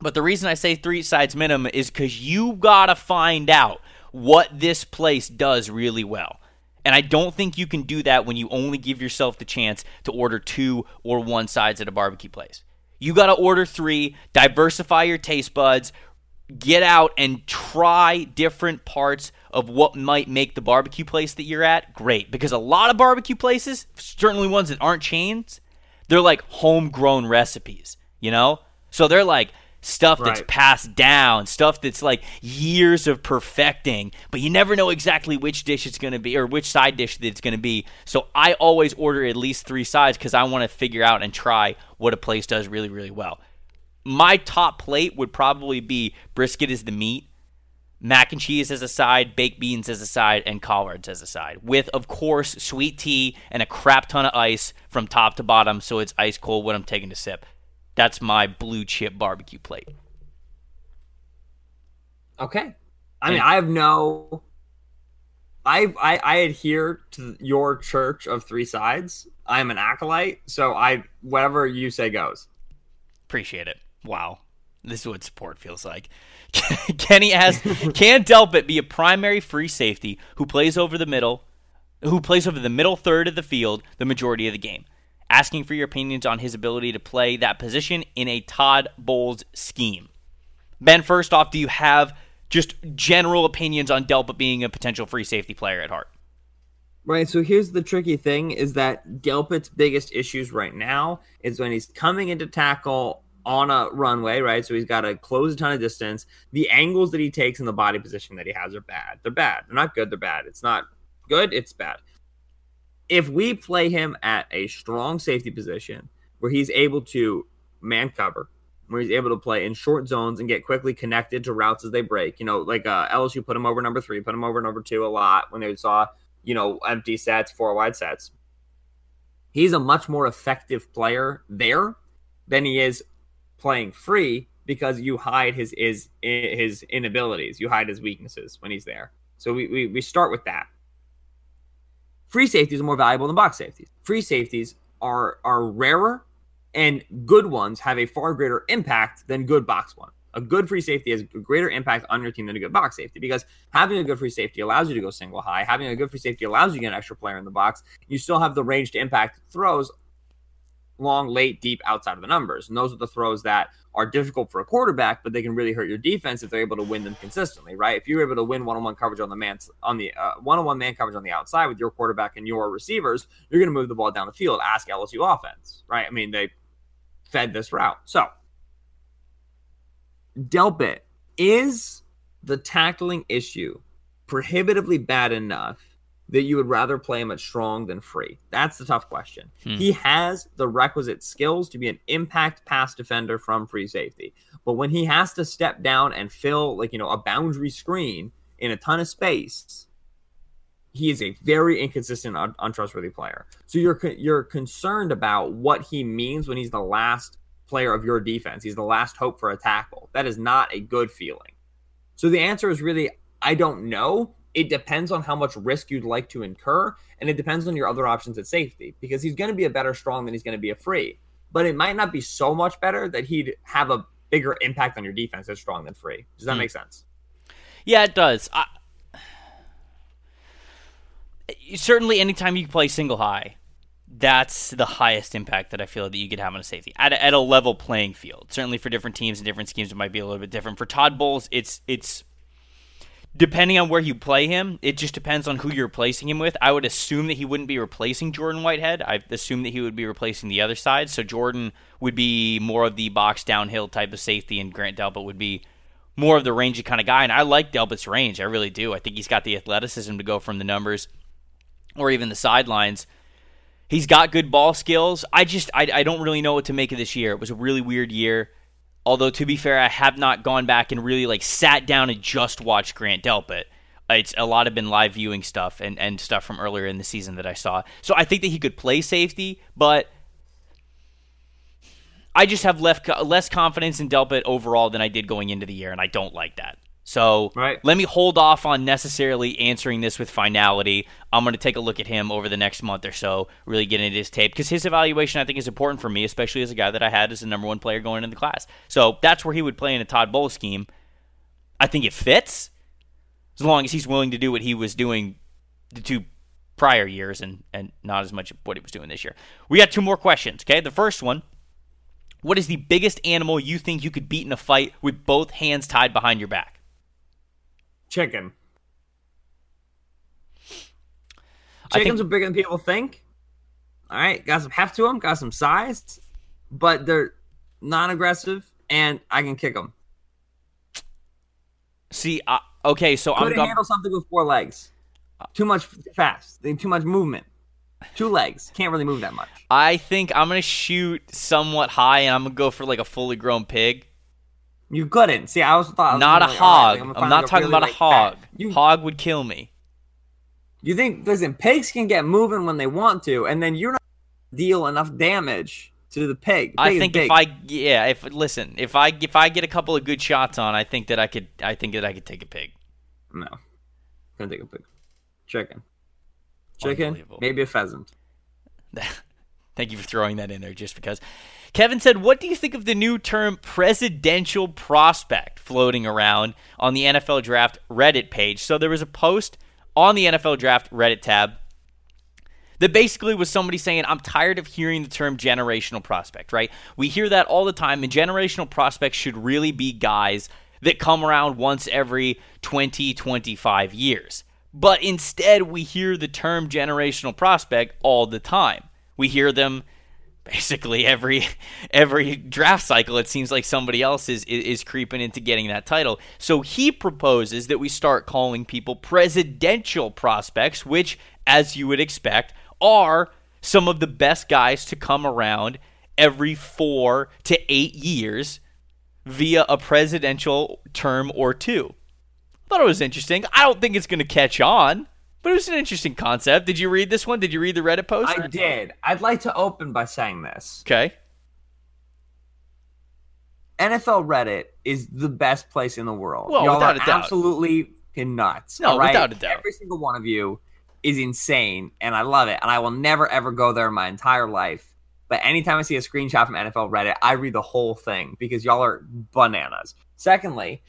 But the reason I say three sides minimum is because you gotta find out what this place does really well. And I don't think you can do that when you only give yourself the chance to order two or one sides at a barbecue place. You got to order three, diversify your taste buds, get out and try different parts of what might make the barbecue place that you're at great. Because a lot of barbecue places, certainly ones that aren't chains, they're like homegrown recipes, you know? So they're like stuff that's Right. passed down, stuff that's like years of perfecting, but you never know exactly which dish it's going to be or which side dish that it's going to be. So I always order at least three sides because I want to figure out and try what a place does really, really well my top plate would probably be brisket as the meat, mac and cheese as a side, baked beans as a side, and collards as a side. With, of course, sweet tea and a crap ton of ice from top to bottom so it's ice cold when I'm taking a sip. That's my blue chip barbecue plate. Okay. I mean, I have no. I, I I adhere to your church of three sides. I'm an acolyte, so I whatever you say goes. Appreciate it. Wow. This is what support feels like. Kenny asks, can Delpit be a primary free safety who plays over the middle, who plays over the middle third of the field the majority of the game? Asking for your opinions on his ability to play that position in a Todd Bowles scheme. Ben, first off, do you have just general opinions on Delpit being a potential free safety player at heart? Right. So here's the tricky thing: is that Delpit's biggest issues right now is when he's coming into tackle on a runway, right? So he's got to close a ton of distance. The angles that he takes and the body position that he has are bad. They're bad. They're not good. They're bad. It's not good. It's bad. If we play him at a strong safety position where he's able to man cover, where he's able to play in short zones and get quickly connected to routes as they break, you know, like uh, LSU put him over number three, put him over number two a lot when they saw you know, empty sets, four wide sets. He's a much more effective player there than he is playing free because you hide his his his inabilities, you hide his weaknesses when he's there. So we, we, we start with that. Free safeties are more valuable than box safeties. Free safeties are are rarer and good ones have a far greater impact than good box one. A good free safety has a greater impact on your team than a good box safety because having a good free safety allows you to go single high. Having a good free safety allows you to get an extra player in the box. You still have the range to impact throws long, late, deep, outside of the numbers. And those are the throws that are difficult for a quarterback, but they can really hurt your defense if they're able to win them consistently, right? If you're able to win one-on-one coverage on the man on the uh, one-on-one man coverage on the outside with your quarterback and your receivers, you're going to move the ball down the field. Ask LSU offense, right? I mean, they fed this route. So, Delpit, is the tackling issue prohibitively bad enough that you would rather play him at strong than free? That's the tough question. Hmm. He has the requisite skills to be an impact pass defender from free safety. But when he has to step down and fill like, you know, a boundary screen in a ton of space, he is a very inconsistent, un- untrustworthy player. So you're co- you're concerned about what he means when he's the last player of your defense. He's the last hope for a tackle. That is not a good feeling. So the answer is really I don't know. It depends on how much risk you'd like to incur, and it depends on your other options at safety because he's going to be a better strong than he's going to be a free. But it might not be so much better that he'd have a bigger impact on your defense as strong than free. Does that Hmm. make sense? Yeah, it does. I, certainly, anytime you can play single high, that's the highest impact that I feel that you could have on a safety at a, at a level playing field. Certainly, for different teams and different schemes, it might be a little bit different. For Todd Bowles, it's it's depending on where you play him, it just depends on who you're replacing him with. I would assume that he wouldn't be replacing Jordan Whitehead. I assume that he would be replacing the other side. So Jordan would be more of the box downhill type of safety, and Grant Delpit would be more of the rangy kind of guy. And I like Delpit's range. I really do. I think he's got the athleticism to go from the numbers or even the sidelines. He's got good ball skills. I just I, I don't really know what to make of this year. It was a really weird year. Although to be fair, I have not gone back and really like sat down and just watched Grant Delpit. It's a lot of been live viewing stuff and, and stuff from earlier in the season that I saw. So I think that he could play safety, but I just have left less confidence in Delpit overall than I did going into the year, and I don't like that. So right. let me hold off on necessarily answering this with finality. I'm going to take a look at him over the next month or so, really get into his tape because his evaluation I think is important for me, especially as a guy that I had as the number one player going into the class. So that's where he would play in a Todd Bowles scheme. I think it fits as long as he's willing to do what he was doing the two prior years and, and not as much of what he was doing this year. We got two more questions. Okay, the first one. What is the biggest animal you think you could beat in a fight with both hands tied behind your back? Chicken. Chickens think, are bigger than people think. All right, got some heft to them, got some size, but they're non-aggressive, and I can kick them. See, uh, okay, so Couldn't I'm gonna handle something with four legs. Too much fast. Too much movement. Two legs. Can't really move that much. I think I'm gonna shoot somewhat high, and I'm gonna go for like a fully grown pig. You couldn't. See, I was thought not a like, hog. Right, like, I'm, I'm not talking really, about a hog. You, hog would kill me. You think listen, pigs can get moving when they want to, and then you're not deal enough damage to the pig. The pig I think if I yeah, if listen, if I if I get a couple of good shots on, I think that I could I think that I could take a pig. No. Gonna take a pig. Chicken. Chicken, maybe a pheasant. Thank you for throwing that in there just because. Kevin said, What do you think of the new term presidential prospect floating around on the NFL Draft Reddit page? So there was a post on the NFL Draft Reddit tab that basically was somebody saying, I'm tired of hearing the term generational prospect, right? We hear that all the time, and generational prospects should really be guys that come around once every 20, 25 years. But instead, we hear the term generational prospect all the time. We hear them basically every every draft cycle it seems like somebody else is is creeping into getting that title. So he proposes that we start calling people presidential prospects which as you would expect are some of the best guys to come around every 4 to 8 years via a presidential term or two. Thought it was interesting. I don't think it's going to catch on but it was an interesting concept. Did you read this one? Did you read the Reddit post? I did. I'd like to open by saying this. Okay. NFL Reddit is the best place in the world. Well, Y'all without are a doubt. absolutely nuts. No, right? without a doubt. Every single one of you is insane, and I love it. And I will never ever go there in my entire life. But anytime I see a screenshot from NFL Reddit, I read the whole thing because y'all are bananas. Secondly,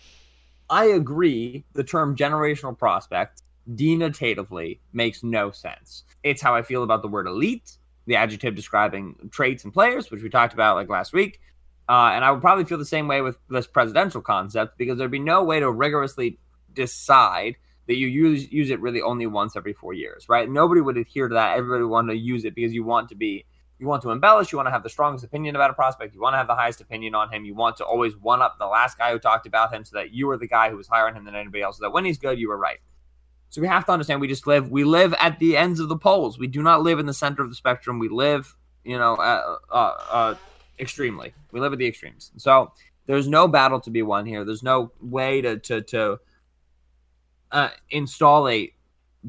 I agree the term generational prospect denotatively makes no sense. It's how I feel about the word elite, the adjective describing traits and players, which we talked about like last week. Uh, and I would probably feel the same way with this presidential concept because there'd be no way to rigorously decide that you use use it really only once every four years, right? Nobody would adhere to that. Everybody would want to use it because you want to be you want to embellish, you want to have the strongest opinion about a prospect, you want to have the highest opinion on him, you want to always one up the last guy who talked about him so that you were the guy who was higher on him than anybody else, so that when he's good, you were right. So we have to understand we just live we live at the ends of the poles. We do not live in the center of the spectrum. We live, you know, uh, uh, uh, extremely. We live at the extremes. So there's no battle to be won here. There's no way to to to uh, install a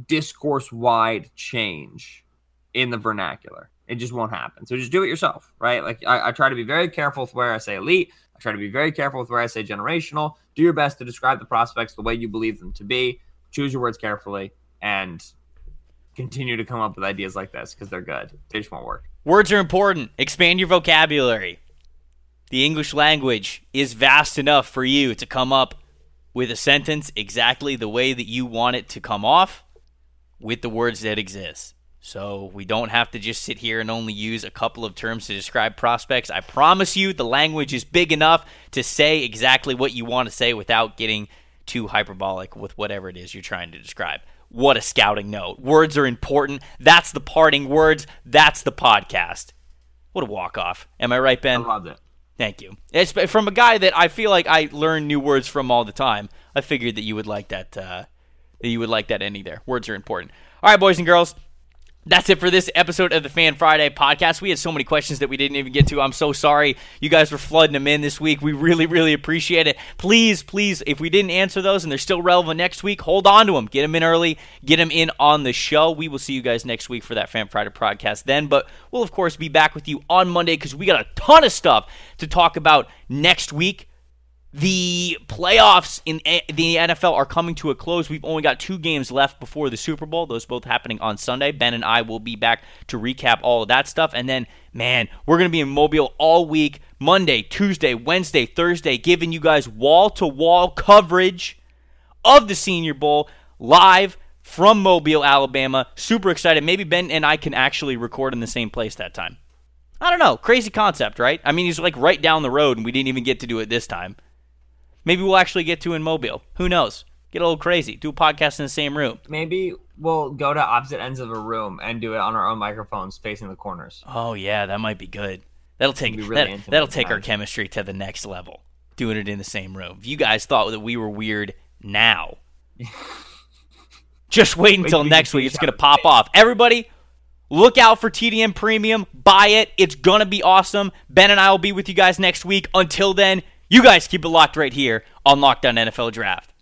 discourse wide change in the vernacular. It just won't happen. So just do it yourself, right? Like I, I, try to be very careful with where I say elite. I try to be very careful with where I say generational. Do your best to describe the prospects the way you believe them to be choose your words carefully and continue to come up with ideas like this because they're good. They just won't work. Words are important. Expand your vocabulary. The English language is vast enough for you to come up with a sentence exactly the way that you want it to come off with the words that exist. So we don't have to just sit here and only use a couple of terms to describe prospects. I promise you the language is big enough to say exactly what you want to say without getting too hyperbolic with whatever it is you're trying to describe. What a scouting note. Words are important. That's the parting words. That's the podcast. What a walk off. Am I right, Ben? I loved it. Thank you. It's from a guy that I feel like I learn new words from all the time. I figured that you would like that. Uh, that you would like that ending there. Words are important. All right, boys and girls. That's it for this episode of the Fan Friday podcast. We had so many questions that we didn't even get to. I'm so sorry. You guys were flooding them in this week. We really, really appreciate it. Please, please, if we didn't answer those and they're still relevant next week, hold on to them. Get them in early. Get them in on the show. We will see you guys next week for that Fan Friday podcast then. But we'll, of course, be back with you on Monday because we got a ton of stuff to talk about next week. The playoffs in the NFL are coming to a close. We've only got two games left before the Super Bowl. Those both happening on Sunday. Ben and I will be back to recap all of that stuff. And then, man, we're going to be in Mobile all week Monday, Tuesday, Wednesday, Thursday, giving you guys wall to wall coverage of the Senior Bowl live from Mobile, Alabama. Super excited. Maybe Ben and I can actually record in the same place that time. I don't know. Crazy concept, right? I mean, he's like right down the road, and we didn't even get to do it this time. Maybe we'll actually get to in Mobile. Who knows? Get a little crazy. Do a podcast in the same room. Maybe we'll go to opposite ends of a room and do it on our own microphones facing the corners. Oh yeah, that might be good. That'll take really that, will take our chemistry to the next level. Doing it in the same room. If you guys thought that we were weird now, just wait until wait, next week. It's gonna pop off. Everybody, Look out for TDN Premium. Buy it. It's going to be awesome. Ben and I will be with you guys next week. Until then, you guys keep it locked right here on Locked On NFL Draft.